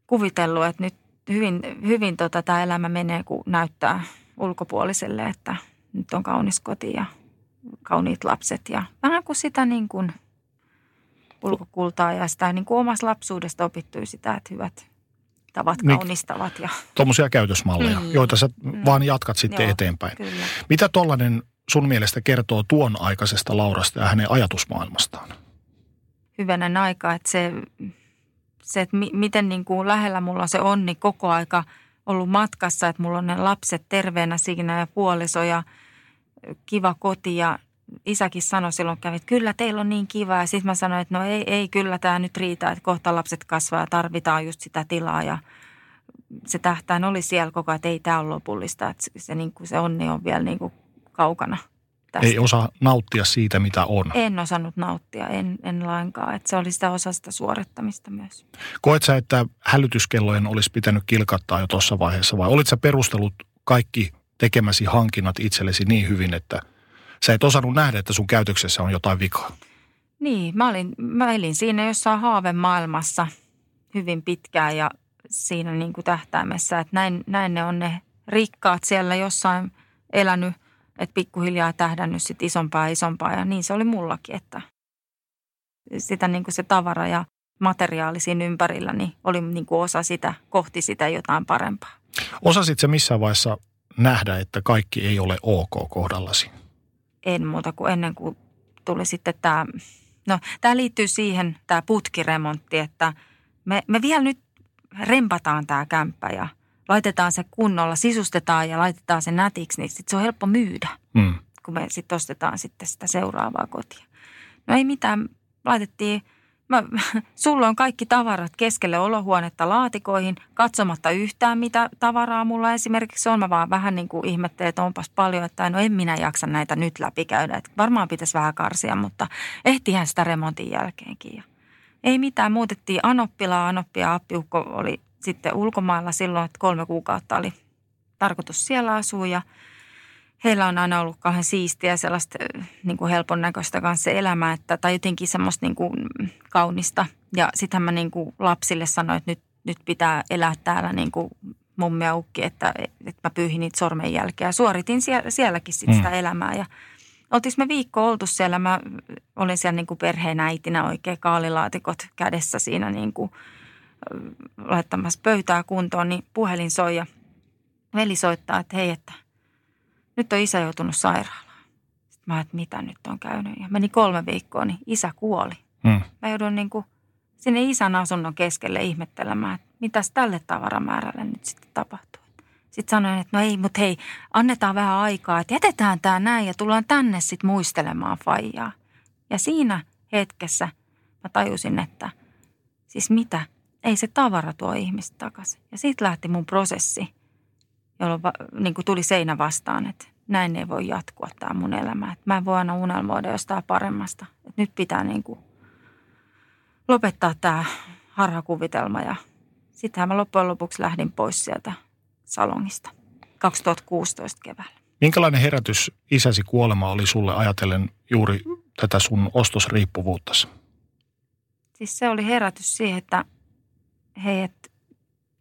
kuvitellut, että nyt hyvin, hyvin tota, tämä elämä menee, kun näyttää ulkopuoliselle, että nyt on kaunis koti ja kauniit lapset. Ja vähän kuin sitä niin kuin – ulkokultaa ja sitä niin kuin omassa lapsuudesta opittui sitä, että hyvät tavat Niin. kaunistavat. Ja, Tuommoisia käytösmalleja, Mm. joita sä vaan jatkat sitten Joo, eteenpäin. kyllä. Mitä tollainen sun mielestä kertoo tuon aikaisesta Laurasta ja hänen ajatusmaailmastaan? hyvänen aika, että se, se että mi, miten niin kuin lähellä mulla on se onni koko aika ollut matkassa, että mulla on ne lapset terveenä siinä ja puoliso ja kiva koti ja isäkin sanoi silloin kävi, että kyllä teillä on niin kiva ja sitten mä sanoin, että no ei, ei kyllä tämä nyt riitä, että kohta lapset kasvaa ja tarvitaan just sitä tilaa ja se tähtäin oli siellä koko ajan, että ei tämä ole lopullista, että se, se, niin kuin, se onni on vielä niin kuin kaukana tästä. Ei osaa nauttia siitä, mitä on. En osannut nauttia, en, en lainkaan. Että se oli sitä osa sitä suorittamista myös. Koet sä, että hälytyskellojen olisi pitänyt kilkattaa jo tuossa vaiheessa vai olit sä perustellut kaikki tekemäsi hankinnat itsellesi niin hyvin, että sä et osannut nähdä, että sun käytöksessä on jotain vikaa? Niin, mä, olin, mä elin siinä jossain haavemaailmassa hyvin pitkään ja siinä niin kuin tähtäimessä, että näin, näin ne on ne rikkaat siellä jossain elänyt, että pikkuhiljaa tähdännyt sit isompaa ja isompaa ja niin se oli mullakin, että sitä niin kuin se tavara ja materiaali siinä ympärillä niin oli niin kuin osa sitä, kohti sitä jotain parempaa. Osasit sä missään vaiheessa nähdä, että kaikki ei ole ok kohdallasi? En muuta kuin ennen kuin tuli sitten tämä, no tämä liittyy siihen, tämä putkiremontti, että me, me vielä nyt rempataan tämä kämppä ja laitetaan se kunnolla, sisustetaan ja laitetaan se nätiksi, niin sitten se on helppo myydä, Hmm. kun me sitten ostetaan sitten sitä seuraavaa kotia. No ei mitään, laitettiin, mä, sulla on kaikki tavarat keskelle olohuonetta laatikoihin, katsomatta yhtään mitä tavaraa mulla esimerkiksi on. Mä vaan vähän niin kuin ihmettelin, että onpas paljon, että no en minä jaksa näitä nyt läpikäydä. Että varmaan pitäisi vähän karsia, mutta ehtihän sitä remontin jälkeenkin. Ja ei mitään, muutettiin Anoppilaa. Anoppi ja Appiukko oli sitten ulkomailla silloin, että kolme kuukautta oli tarkoitus siellä asua ja heillä on aina ollut kauhean siistiä sellaista niin kuin helpon näköistä kanssa se elämä, että, tai jotenkin semmoista niin kuin kaunista. Ja sittenhän mä niin kuin lapsille sanoin, että nyt, nyt pitää elää täällä niin kuin mummi ja ukki, että, että mä pyyhin niitä sormenjälkeä. Ja suoritin siellä, sielläkin sit Mm. sitä elämää ja oltiin me viikko oltu siellä. Mä olin siellä niin kuin perheenäitinä oikein kaalilaatikot kädessä siinä niin kuin laittamassa pöytää kuntoon, niin puhelin soi ja veli soittaa, että hei, että nyt on isä joutunut sairaalaan. Sitten mä että mitä nyt on käynyt. Ja meni kolme viikkoa, niin isä kuoli. Hmm. Mä joudun niin kuin sinne isän asunnon keskelle ihmettelemään, että mitäs tälle tavaramäärälle nyt sitten tapahtuu. Sitten sanoin, että no ei, mutta hei, annetaan vähän aikaa, että jätetään tämä näin ja tullaan tänne sitten muistelemaan faijaa. Ja siinä hetkessä mä tajusin, että siis mitä, ei se tavara tuo ihmistä takaisin. Ja siitä lähti mun prosessi, jolloin va, niin kuin tuli seinä vastaan, että näin ei voi jatkua tämä mun elämä. Että mä en voi aina unelmoida jostain paremmasta. Että nyt pitää niin kuin lopettaa tämä harhakuvitelma ja sittenhän mä loppujen lopuksi lähdin pois sieltä salongista 2016 keväällä. Minkälainen herätys isäsi kuolema oli sulle ajatellen juuri tätä sun ostosriippuvuuttasi? Siis se oli herätys siihen, että hei, että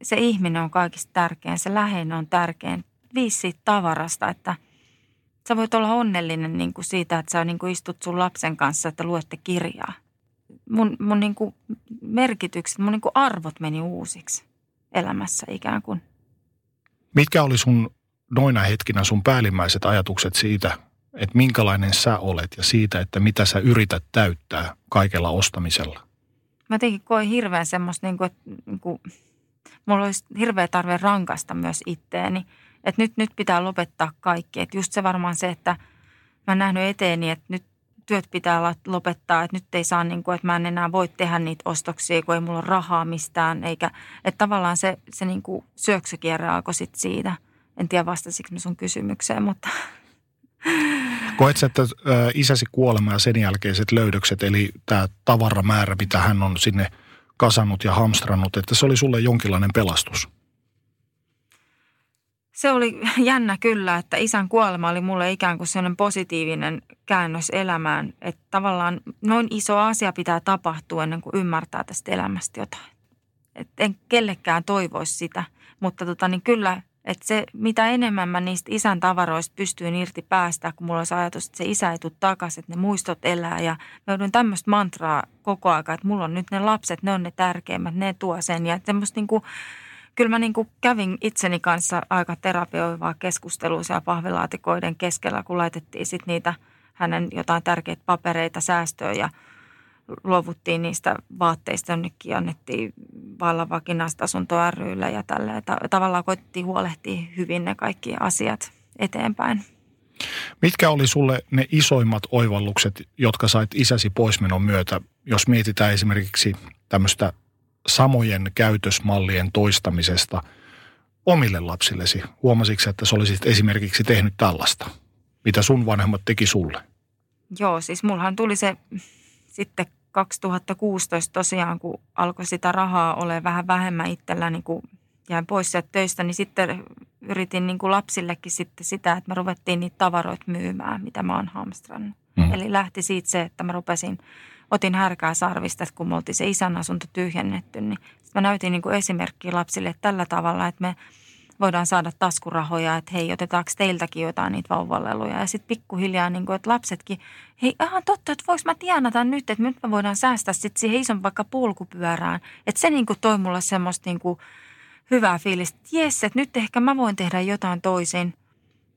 se ihminen on kaikista tärkein, se läheinen on tärkein. Viisi siitä tavarasta, että sä voit olla onnellinen niin kuin siitä, että sä niin kuin istut sun lapsen kanssa, että luette kirjaa. Mun, mun niin kuin merkitykset, mun niin kuin arvot meni uusiksi elämässä ikään kuin. Mitkä oli sun noina hetkinä sun päällimmäiset ajatukset siitä, että minkälainen sä olet ja siitä, että mitä sä yrität täyttää kaikella ostamisella? Mä jotenkin koin hirveän semmoista, niin kuin, että niin kuin, mulla olisi hirveä tarve rankasta myös itteeni. Että nyt, nyt pitää lopettaa kaikki. Että just se varmaan se, että mä oon nähnyt eteeni, että nyt työt pitää lopettaa. Että nyt ei saa, niin kuin, että mä en enää voi tehdä niitä ostoksia, kun ei mulla ole rahaa mistään. Eikä, että tavallaan se, se niin kuin syöksykierre alkoi sit siitä. En tiedä vastasiko mä sun kysymykseen, mutta Koet sä, että isäsi kuolema ja sen jälkeiset löydökset, eli tämä tavaramäärä, mitä hän on sinne kasannut ja hamstrannut, että se oli sulle jonkinlainen pelastus? Se oli jännä kyllä, että isän kuolema oli mulle ikään kuin sellainen positiivinen käännös elämään. Että tavallaan noin iso asia pitää tapahtua ennen kuin ymmärtää tästä elämästä jotain. Et en kellekään toivoisi sitä, mutta tota, niin kyllä, Että se, mitä enemmän mä niistä isän tavaroista pystyin irti päästä, kun mulla olisi ajatus, että se isä ei tule takaisin, että ne muistot elää. Ja mä joudun tämmöistä mantraa koko aika, että mulla on nyt ne lapset, ne on ne tärkeimmät, ne tuo sen. Ja semmoista niin kuin, kyllä mä niin kuin kävin itseni kanssa aika terapioivaa keskustelua siellä pahvilaatikoiden keskellä, kun laitettiin sitten niitä hänen jotain tärkeitä papereita säästöön ja luovuttiin niistä vaatteista jonnekin, annettiin vallavakinaista asuntoa rylle ja tällä. Tavallaan koettiin huolehtia hyvin ne kaikki asiat eteenpäin. Mitkä oli sulle ne isoimmat oivallukset, jotka sait isäsi poismenon myötä, jos mietitään esimerkiksi tämmöistä samojen käytösmallien toistamisesta omille lapsillesi? Huomasitko, että sä olisit esimerkiksi tehnyt tällaista, mitä sun vanhemmat teki sulle? Joo, siis mullahan tuli se sitten 2016 tosiaan, kun alkoi sitä rahaa ole vähän vähemmän itsellä, niin kun jäin pois sieltä töistä, niin sitten yritin niin kuin lapsillekin sitten sitä, että me ruvettiin niitä tavaroita myymään, mitä mä oon hamstrannut. Mm. Eli lähti siitä se, että mä rupesin, otin härkää sarvista, että kun me oltiin se isän asunto tyhjennetty, niin mä näytin niin kuin esimerkkiä lapsille tällä tavalla, että me – voidaan saada taskurahoja, että hei, otetaanko teiltäkin jotain niitä vauvaleluja. Ja sitten pikkuhiljaa, niin kuin, että lapsetkin, hei, ihan totta, että voiko mä tienata nyt, että nyt me voidaan säästää sitten siihen ison vaikka polkupyörään. Että se niin kuin toi mulle semmoista niin kuin hyvää fiilistä, että jes, että nyt ehkä mä voin tehdä jotain toisin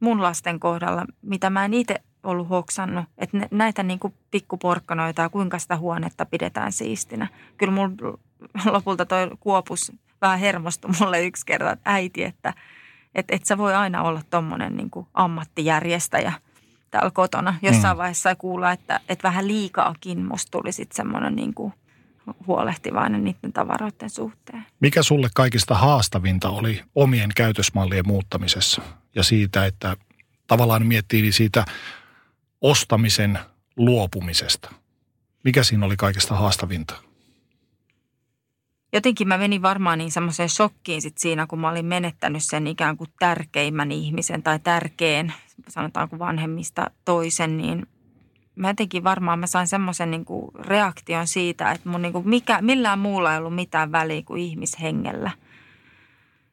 mun lasten kohdalla, mitä mä en itse ollut hoksannut. Että näitä niin kuin pikkuporkkanoita ja kuinka sitä huonetta pidetään siistinä. Kyllä mulla lopulta toi kuopus vähän hermostui mulle yksi kerta, että äiti, että et, et sä voi aina olla tommonen niin kuin ammattijärjestäjä täällä kotona. Jossain mm. vaiheessa sai kuulla, että, että vähän liikaakin musta tuli sitten semmoinen niin kuin huolehtivainen niiden tavaroiden suhteen. Mikä sulle kaikista haastavinta oli omien käytösmallien muuttamisessa ja siitä, että tavallaan miettii siitä ostamisen luopumisesta? Mikä siinä oli kaikista haastavinta? Jotenkin mä menin varmaan niin semmoiseen shokkiin sit siinä, kun mä olin menettänyt sen ikään kuin tärkeimmän ihmisen tai tärkeän, sanotaanko vanhemmista toisen, niin mä jotenkin varmaan mä sain semmoisen niin reaktion siitä, että mun niin kuin mikä, millään muulla ei ollut mitään väliä kuin ihmishengellä.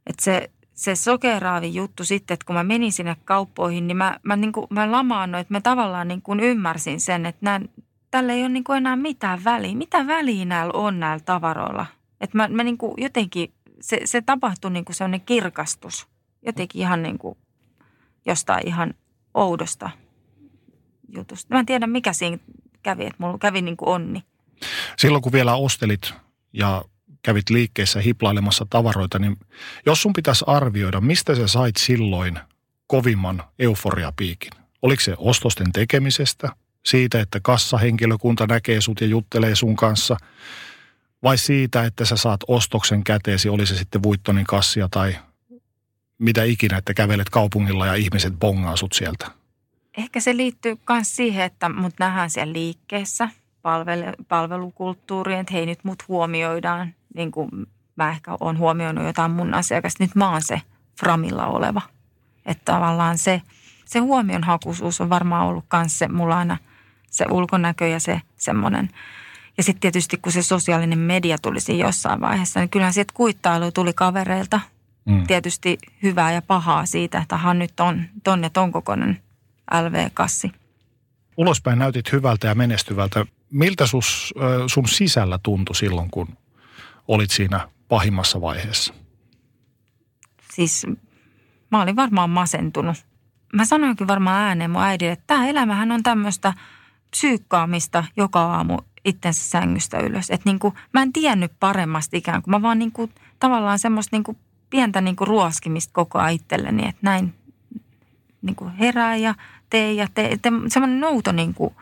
Että se, se sokeraavi juttu sitten, että kun mä menin sinne kauppoihin, niin mä, mä, niin kuin, mä lamaannuin, että mä tavallaan niin kuin ymmärsin sen, että nämä, tällä ei ole niin kuin enää mitään väliä. Mitä väliä näillä on näillä tavaroilla – että mä, mä niin kuin jotenkin, se, se tapahtui niin kuin sellainen kirkastus. Jotenkin ihan niin kuin jostain ihan oudosta jutusta. Mä en tiedä, mikä siinä kävi, että mulla kävi niin kuin onni. Silloin kun vielä ostelit ja kävit liikkeessä hiplailemassa tavaroita, niin jos sun pitäisi arvioida, mistä sä sait silloin kovimman euforiapiikin? Oliko se ostosten tekemisestä, siitä, että kassahenkilökunta näkee sut ja juttelee sun kanssa – vai siitä, että sä saat ostoksen käteesi, oli se sitten Vuittonin kassia tai mitä ikinä, että kävelet kaupungilla ja ihmiset bongaa sut sieltä? Ehkä se liittyy myös siihen, että mut nähdään siellä liikkeessä palvelu, palvelukulttuuriin, että hei nyt mut huomioidaan, niin kuin mä ehkä oon huomioinut jotain mun asiakasta, nyt mä oon se framilla oleva. Että tavallaan se, se huomionhakuisuus on varmaan ollut myös se, mulla aina se ulkonäkö ja se semmoinen – ja sitten tietysti kun se sosiaalinen media tuli siinä jossain vaiheessa, niin kyllähän sieltä kuittailu tuli kavereilta. Mm. Tietysti hyvää ja pahaa siitä, että hän nyt on ton ja ton kokoinen LV-kassi. Ulospäin näytit hyvältä ja menestyvältä. Miltä sus, sun sisällä tuntui silloin, kun olit siinä pahimmassa vaiheessa? Siis mä olin varmaan masentunut. Mä sanoinkin varmaan ääneen mun äidille, että tämä elämähän on tämmöistä psyykkaamista joka aamu itsensä sängystä ylös. Että niin kuin, mä en tiennyt paremmasti ikään kuin. Mä vaan niin kuin, tavallaan semmoista niin kuin pientä niin kuin ruoskimista koko ajan itselleni, että näin niin kuin herää ja tee ja tee. Että semmoinen nouto niin kuin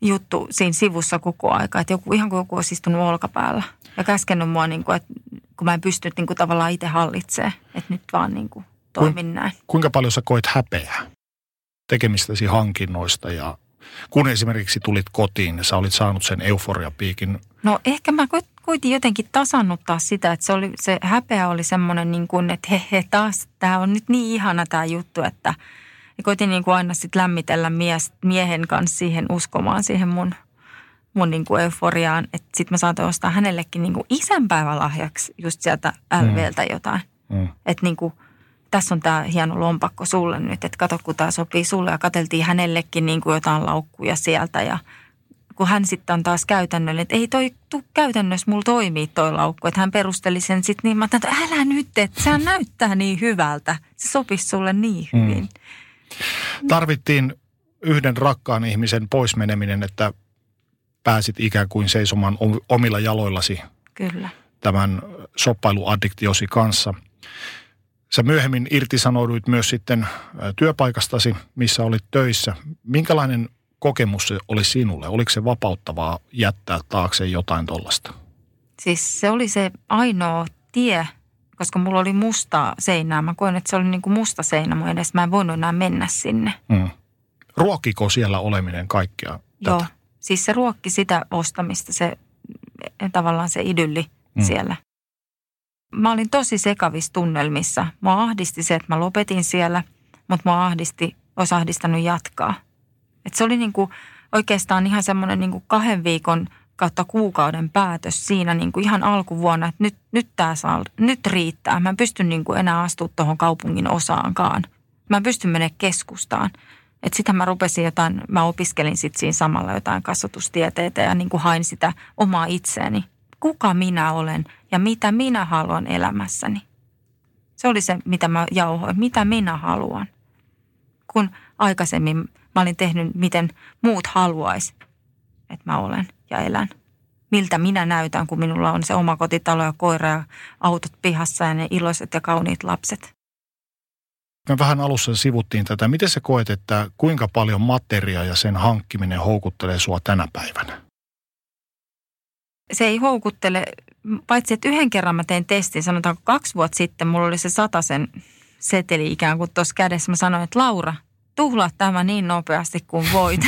juttu siinä sivussa koko aika. Että joku, ihan kuin joku olisi istunut olkapäällä ja käskenyt mua, niin kuin, että kun mä en pystynyt niin kuin tavallaan itse hallitsemaan. Että nyt vaan niin kuin toimin näin. Kuinka paljon sä koet häpeää tekemistäsi hankinnoista ja kun esimerkiksi tulit kotiin ja sä olit saanut sen euforiapiikin? No ehkä mä koitin jotenkin tasannuttaa sitä, että se, oli, se häpeä oli semmoinen niin kuin, että he, he taas, tämä on nyt niin ihana tämä juttu, että ja koitin niin kuin aina sitten lämmitellä mies, miehen kanssa siihen uskomaan siihen mun, mun niin kuin euforiaan, että sitten mä saatoin ostaa hänellekin niin kuin isänpäivälahjaksi just sieltä LVltä mm. jotain. Mm. Että niin kuin, tässä on tämä hieno lompakko sulle nyt, että kato kun tämä sopii sulle. Ja katseltiin hänellekin niin kuin jotain laukkuja sieltä ja kun hän sitten on taas käytännöllinen, että ei toi tuu käytännössä, mulla toimii toi laukku. Että hän perusteli sen sitten niin, mä että älä nyt, että sehän näyttää niin hyvältä. Se sopisi sulle niin mm. hyvin. Mm. Tarvittiin yhden rakkaan ihmisen poismeneminen, että pääsit ikään kuin seisomaan omilla jaloillasi Kyllä. tämän soppailuaddiktiosi kanssa. Sä myöhemmin irtisanouduit myös sitten työpaikastasi, missä olit töissä. Minkälainen kokemus se oli sinulle? Oliko se vapauttavaa jättää taakse jotain tollasta? Siis se oli se ainoa tie, koska mulla oli musta seinää. Mä koen, että se oli niin kuin musta seinä mun edes. Mä en voinut enää mennä sinne. Mm. Ruokiko siellä oleminen kaikkea tätä? Joo, siis se ruokki sitä ostamista, se tavallaan se idylli mm. siellä. Mä olin tosi sekavissa tunnelmissa. Mua ahdisti se, että mä lopetin siellä, mutta mua ahdisti, olisi ahdistanut jatkaa. Et se oli niinku oikeastaan ihan semmoinen niinku kahden viikon kautta kuukauden päätös siinä niinku ihan alkuvuonna, että nyt, nyt, tää saa, nyt riittää. Mä en pysty niinku enää astua tuohon kaupungin osaankaan. Mä en pysty mennä keskustaan. Että sitä mä rupesin jotain, mä opiskelin sitten siinä samalla jotain kasvatustieteitä ja niin kuin hain sitä omaa itseäni. Kuka minä olen ja mitä minä haluan elämässäni. Se oli se, mitä mä jauhoin. Mitä minä haluan. Kun aikaisemmin mä olin tehnyt, miten muut haluais, että mä olen ja elän. Miltä minä näytän, kun minulla on se oma kotitalo ja koira ja autot pihassa ja ne iloiset ja kauniit lapset. Me vähän alussa sivuttiin tätä. Miten sä koet, että kuinka paljon materiaa ja sen hankkiminen houkuttelee sua tänä päivänä? Se ei houkuttele, paitsi että yhden kerran mä tein testin, sanotaanko kaksi vuotta sitten, mulla oli se sen seteli ikään kuin tuossa kädessä. Mä sanoin, että Laura, tuhlaa tämä niin nopeasti kuin voit.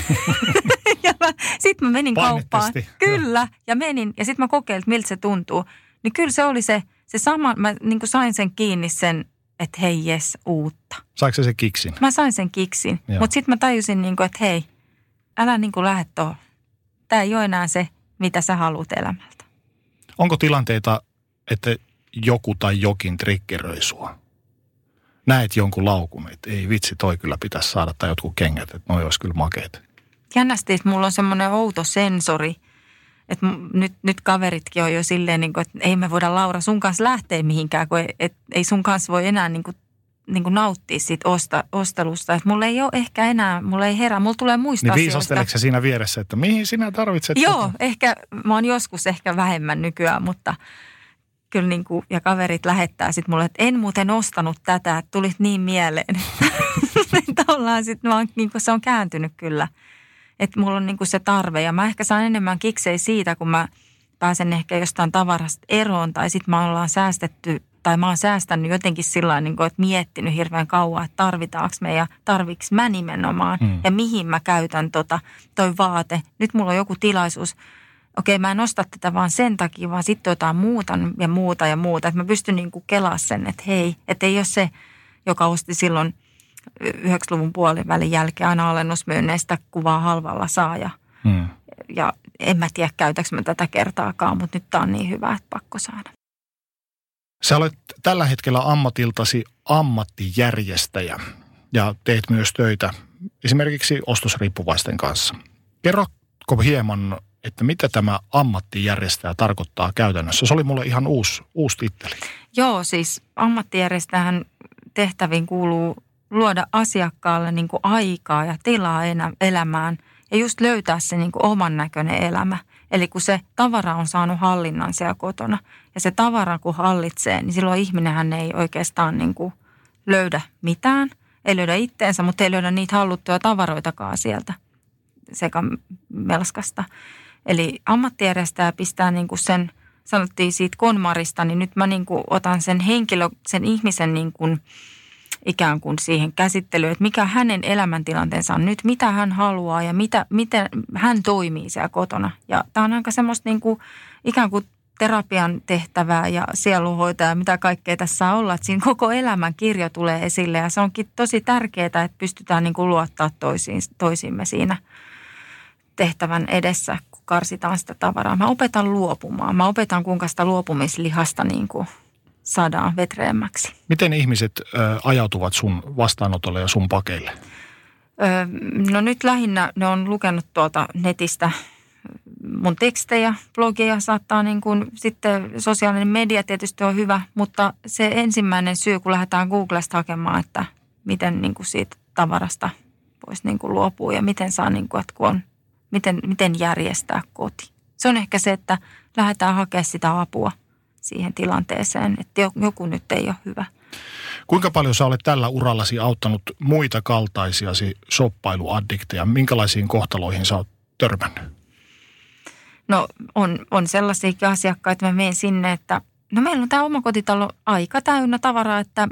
ja sitten mä menin kauppaan. Kyllä, ja menin. Ja sitten mä kokeilin, miltä se tuntuu. Niin kyllä se oli se, se sama, mä niin sain sen kiinni sen että hei jes, uutta. Saiko se sen kiksin? Mä sain sen kiksin, mutta sitten mä tajusin, niin kuin, että hei, älä niin kuin lähde tuohon. Tämä ei ole enää se, mitä sä haluat elämältä. Onko tilanteita, että joku tai jokin triggeröi sua? Näet jonkun laukun, että ei vitsi, toi kyllä pitäisi saada, tai jotkut kengät, että noi olisi kyllä makeet. Jännästi, että mulla on semmoinen outo sensori – että nyt, nyt kaveritkin on jo silleen, niin kuin, että ei me voida Laura sun kanssa lähteä mihinkään, kun ei, et, ei sun kanssa voi enää niin kuin, niin kuin nauttia siitä osta, ostelusta. Että mulla ei ole ehkä enää, mulla ei herää, mulla tulee muista Niin viisasteleeko se siinä vieressä, että mihin sinä tarvitset? Joo, tota? ehkä, mä oon joskus ehkä vähemmän nykyään, mutta kyllä niin kuin, ja kaverit lähettää sitten mulle, että en muuten ostanut tätä, että tulit niin mieleen. Että ollaan sitten, niin kuin se on kääntynyt kyllä – että mulla on niin kuin se tarve ja mä ehkä saan enemmän kiksei siitä, kun mä pääsen ehkä jostain tavarasta eroon tai sitten mä ollaan säästetty tai mä oon säästänyt jotenkin sillä niin kuin, että miettinyt hirveän kauan, että tarvitaanko me ja tarviks mä nimenomaan hmm. ja mihin mä käytän tota, toi vaate. Nyt mulla on joku tilaisuus, okei mä en osta tätä vaan sen takia, vaan sitten jotain muuta ja muuta ja muuta. Että mä pystyn niin kuin kelaa sen, että hei, että ei ole se, joka osti silloin – 90-luvun puolivälin jälkeen aina alennusmyynneistä kuvaa halvalla saa. Ja, hmm. ja en mä tiedä, käytäks mä tätä kertaakaan, mutta nyt tämä on niin hyvä, että pakko saada. Sä olet tällä hetkellä ammatiltasi ammattijärjestäjä ja teet myös töitä esimerkiksi ostosriippuvaisten kanssa. Kerrotko hieman, että mitä tämä ammattijärjestäjä tarkoittaa käytännössä? Se oli mulle ihan uusi, uusi titteli. Joo, siis ammattijärjestäjän tehtäviin kuuluu luoda asiakkaalle niin kuin aikaa ja tilaa elämään ja just löytää se niin kuin oman näköinen elämä. Eli kun se tavara on saanut hallinnan siellä kotona ja se tavara kun hallitsee, niin silloin ihminenhän ei oikeastaan niin kuin löydä mitään. Ei löydä itteensä, mutta ei löydä niitä halluttuja tavaroitakaan sieltä sekä melskasta. Eli ammattijärjestäjä pistää niin kuin sen, sanottiin siitä konmarista, niin nyt mä niin kuin otan sen henkilö, sen ihmisen niin kuin – ikään kuin siihen käsittelyyn, että mikä hänen elämäntilanteensa on nyt, mitä hän haluaa ja mitä, miten hän toimii siellä kotona. Ja tämä on aika semmoista niin kuin, ikään kuin terapian tehtävää ja sielunhoitoa ja mitä kaikkea tässä saa olla. Että siinä koko elämän kirjo tulee esille ja se onkin tosi tärkeää, että pystytään niin kuin luottaa toisiin, toisimme siinä tehtävän edessä, kun karsitaan sitä tavaraa. Mä opetan luopumaan. Mä opetan kuinka sitä luopumislihasta niin kuin saadaan vetreämmäksi. Miten ihmiset ö, ajautuvat sun vastaanotolle ja sun pakeille? Öö, no nyt lähinnä ne on lukenut tuolta netistä mun tekstejä, blogia saattaa niin kuin, sitten sosiaalinen media tietysti on hyvä, mutta se ensimmäinen syy, kun lähdetään Googlesta hakemaan, että miten niin kuin siitä tavarasta voisi niin kuin luopua ja miten saa, niin kuin, että kun on, miten, miten järjestää koti. Se on ehkä se, että lähdetään hakemaan sitä apua siihen tilanteeseen, että joku nyt ei ole hyvä. Kuinka paljon sä olet tällä urallasi auttanut muita kaltaisiasi shoppailuaddikteja? Minkälaisiin kohtaloihin sä oot törmännyt? No on, on sellaisia asiakkaita, että mä menen sinne, että no meillä on tämä omakotitalo aika täynnä tavaraa, että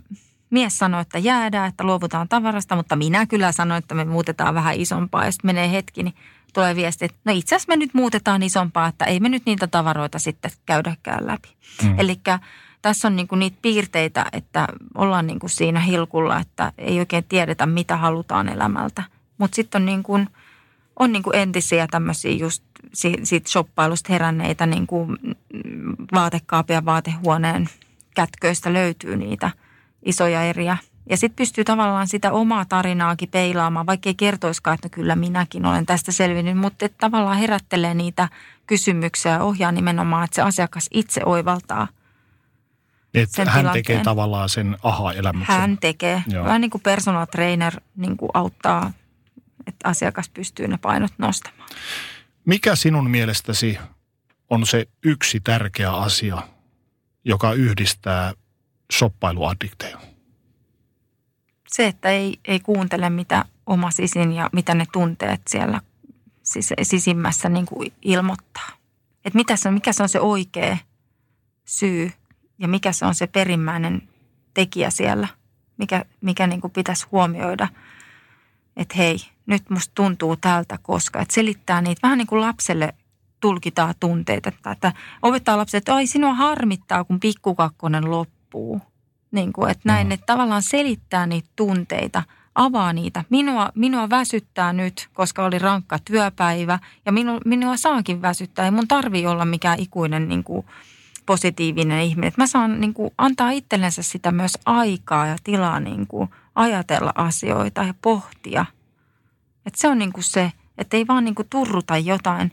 mies sanoi, että jäädään, että luovutaan tavarasta, mutta minä kyllä sanoin, että me muutetaan vähän isompaa. Ja sitten menee hetki, niin tulee viesti, että no itse asiassa me nyt muutetaan isompaa, että ei me nyt niitä tavaroita sitten käydäkään läpi. Mm. Eli tässä on niinku niitä piirteitä, että ollaan niinku siinä hilkulla, että ei oikein tiedetä, mitä halutaan elämältä. Mutta sitten on, niinku, on niinku entisiä tämmöisiä just siitä shoppailusta heränneitä niinku vaatekaapia vaatehuoneen kätköistä löytyy niitä isoja eriä. Ja sitten pystyy tavallaan sitä omaa tarinaakin peilaamaan, vaikka ei kertoiskaan, että no kyllä minäkin olen tästä selvinnyt, mutta tavallaan herättelee niitä kysymyksiä ja ohjaa nimenomaan, että se asiakas itse oivaltaa – että hän tilanteen. tekee tavallaan sen aha-elämyksen. Hän tekee. Joo. Vähän niin kuin personal trainer niin kuin auttaa, että asiakas pystyy ne painot nostamaan. Mikä sinun mielestäsi on se yksi tärkeä asia, joka yhdistää soppailuaddikteja? Se, että ei, ei kuuntele mitä oma sisin ja mitä ne tunteet siellä sis, sisimmässä niin kuin ilmoittaa. Että mitä se, mikä se on se oikea syy ja mikä se on se perimmäinen tekijä siellä, mikä, mikä niin kuin pitäisi huomioida, että hei, nyt musta tuntuu tältä, koska, että selittää niitä vähän niin kuin lapselle tulkitaan tunteita, että, että opettaa lapselle, että ai sinua harmittaa, kun pikkukakkonen loppuu. Niin kuin, että näin, mm. että tavallaan selittää niitä tunteita, avaa niitä. Minua, minua väsyttää nyt, koska oli rankka työpäivä ja minu, minua saakin väsyttää. Ei mun tarvii olla mikään ikuinen niin kuin, positiivinen ihminen. Että mä saan niin kuin, antaa itsellensä sitä myös aikaa ja tilaa niin kuin, ajatella asioita ja pohtia. Että se on niin kuin se, että ei vaan niin kuin, turruta jotain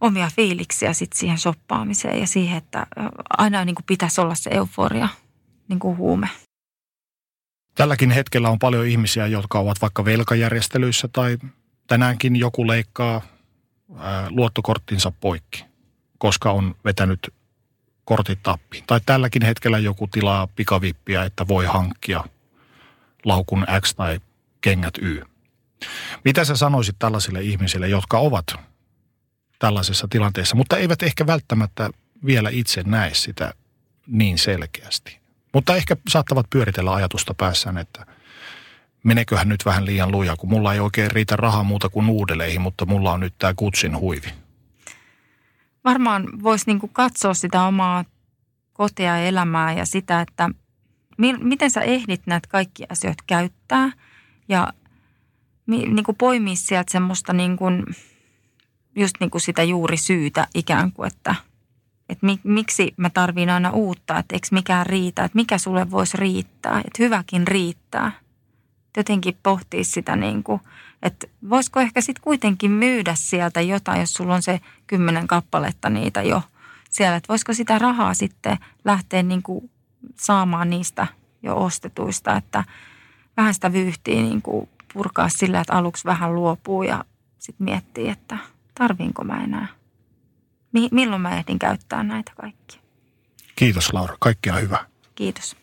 omia fiiliksiä sit siihen shoppaamiseen ja siihen, että aina niin kuin, pitäisi olla se euforia niin kuin huume. Tälläkin hetkellä on paljon ihmisiä, jotka ovat vaikka velkajärjestelyissä tai tänäänkin joku leikkaa ää, luottokorttinsa poikki, koska on vetänyt kortit tappiin. Tai tälläkin hetkellä joku tilaa pikavippiä, että voi hankkia laukun X tai kengät Y. Mitä sä sanoisit tällaisille ihmisille, jotka ovat tällaisessa tilanteessa, mutta eivät ehkä välttämättä vielä itse näe sitä niin selkeästi. Mutta ehkä saattavat pyöritellä ajatusta päässään, että meneköhän nyt vähän liian luja, kun mulla ei oikein riitä rahaa muuta kuin uudeleihin, mutta mulla on nyt tämä kutsin huivi. Varmaan voisi niin katsoa sitä omaa kotia ja elämää ja sitä, että mi- miten sä ehdit näitä kaikki asioita käyttää ja mi- niin kuin poimia sieltä semmoista niin kuin, just niin kuin sitä juuri syytä ikään kuin, että, että mi- miksi mä tarviin aina uutta, että eikö mikään riitä, että mikä sulle voisi riittää, että hyväkin riittää. Jotenkin pohtii sitä niin kuin – että voisiko ehkä sitten kuitenkin myydä sieltä jotain, jos sulla on se kymmenen kappaletta niitä jo siellä. Että voisiko sitä rahaa sitten lähteä niin kuin saamaan niistä jo ostetuista, että vähän sitä vyyhtiä niin kuin purkaa sillä, että aluksi vähän luopuu ja sitten miettii, että tarviinko mä enää. Milloin mä ehdin käyttää näitä kaikkia. Kiitos Laura, kaikkea hyvää. Kiitos.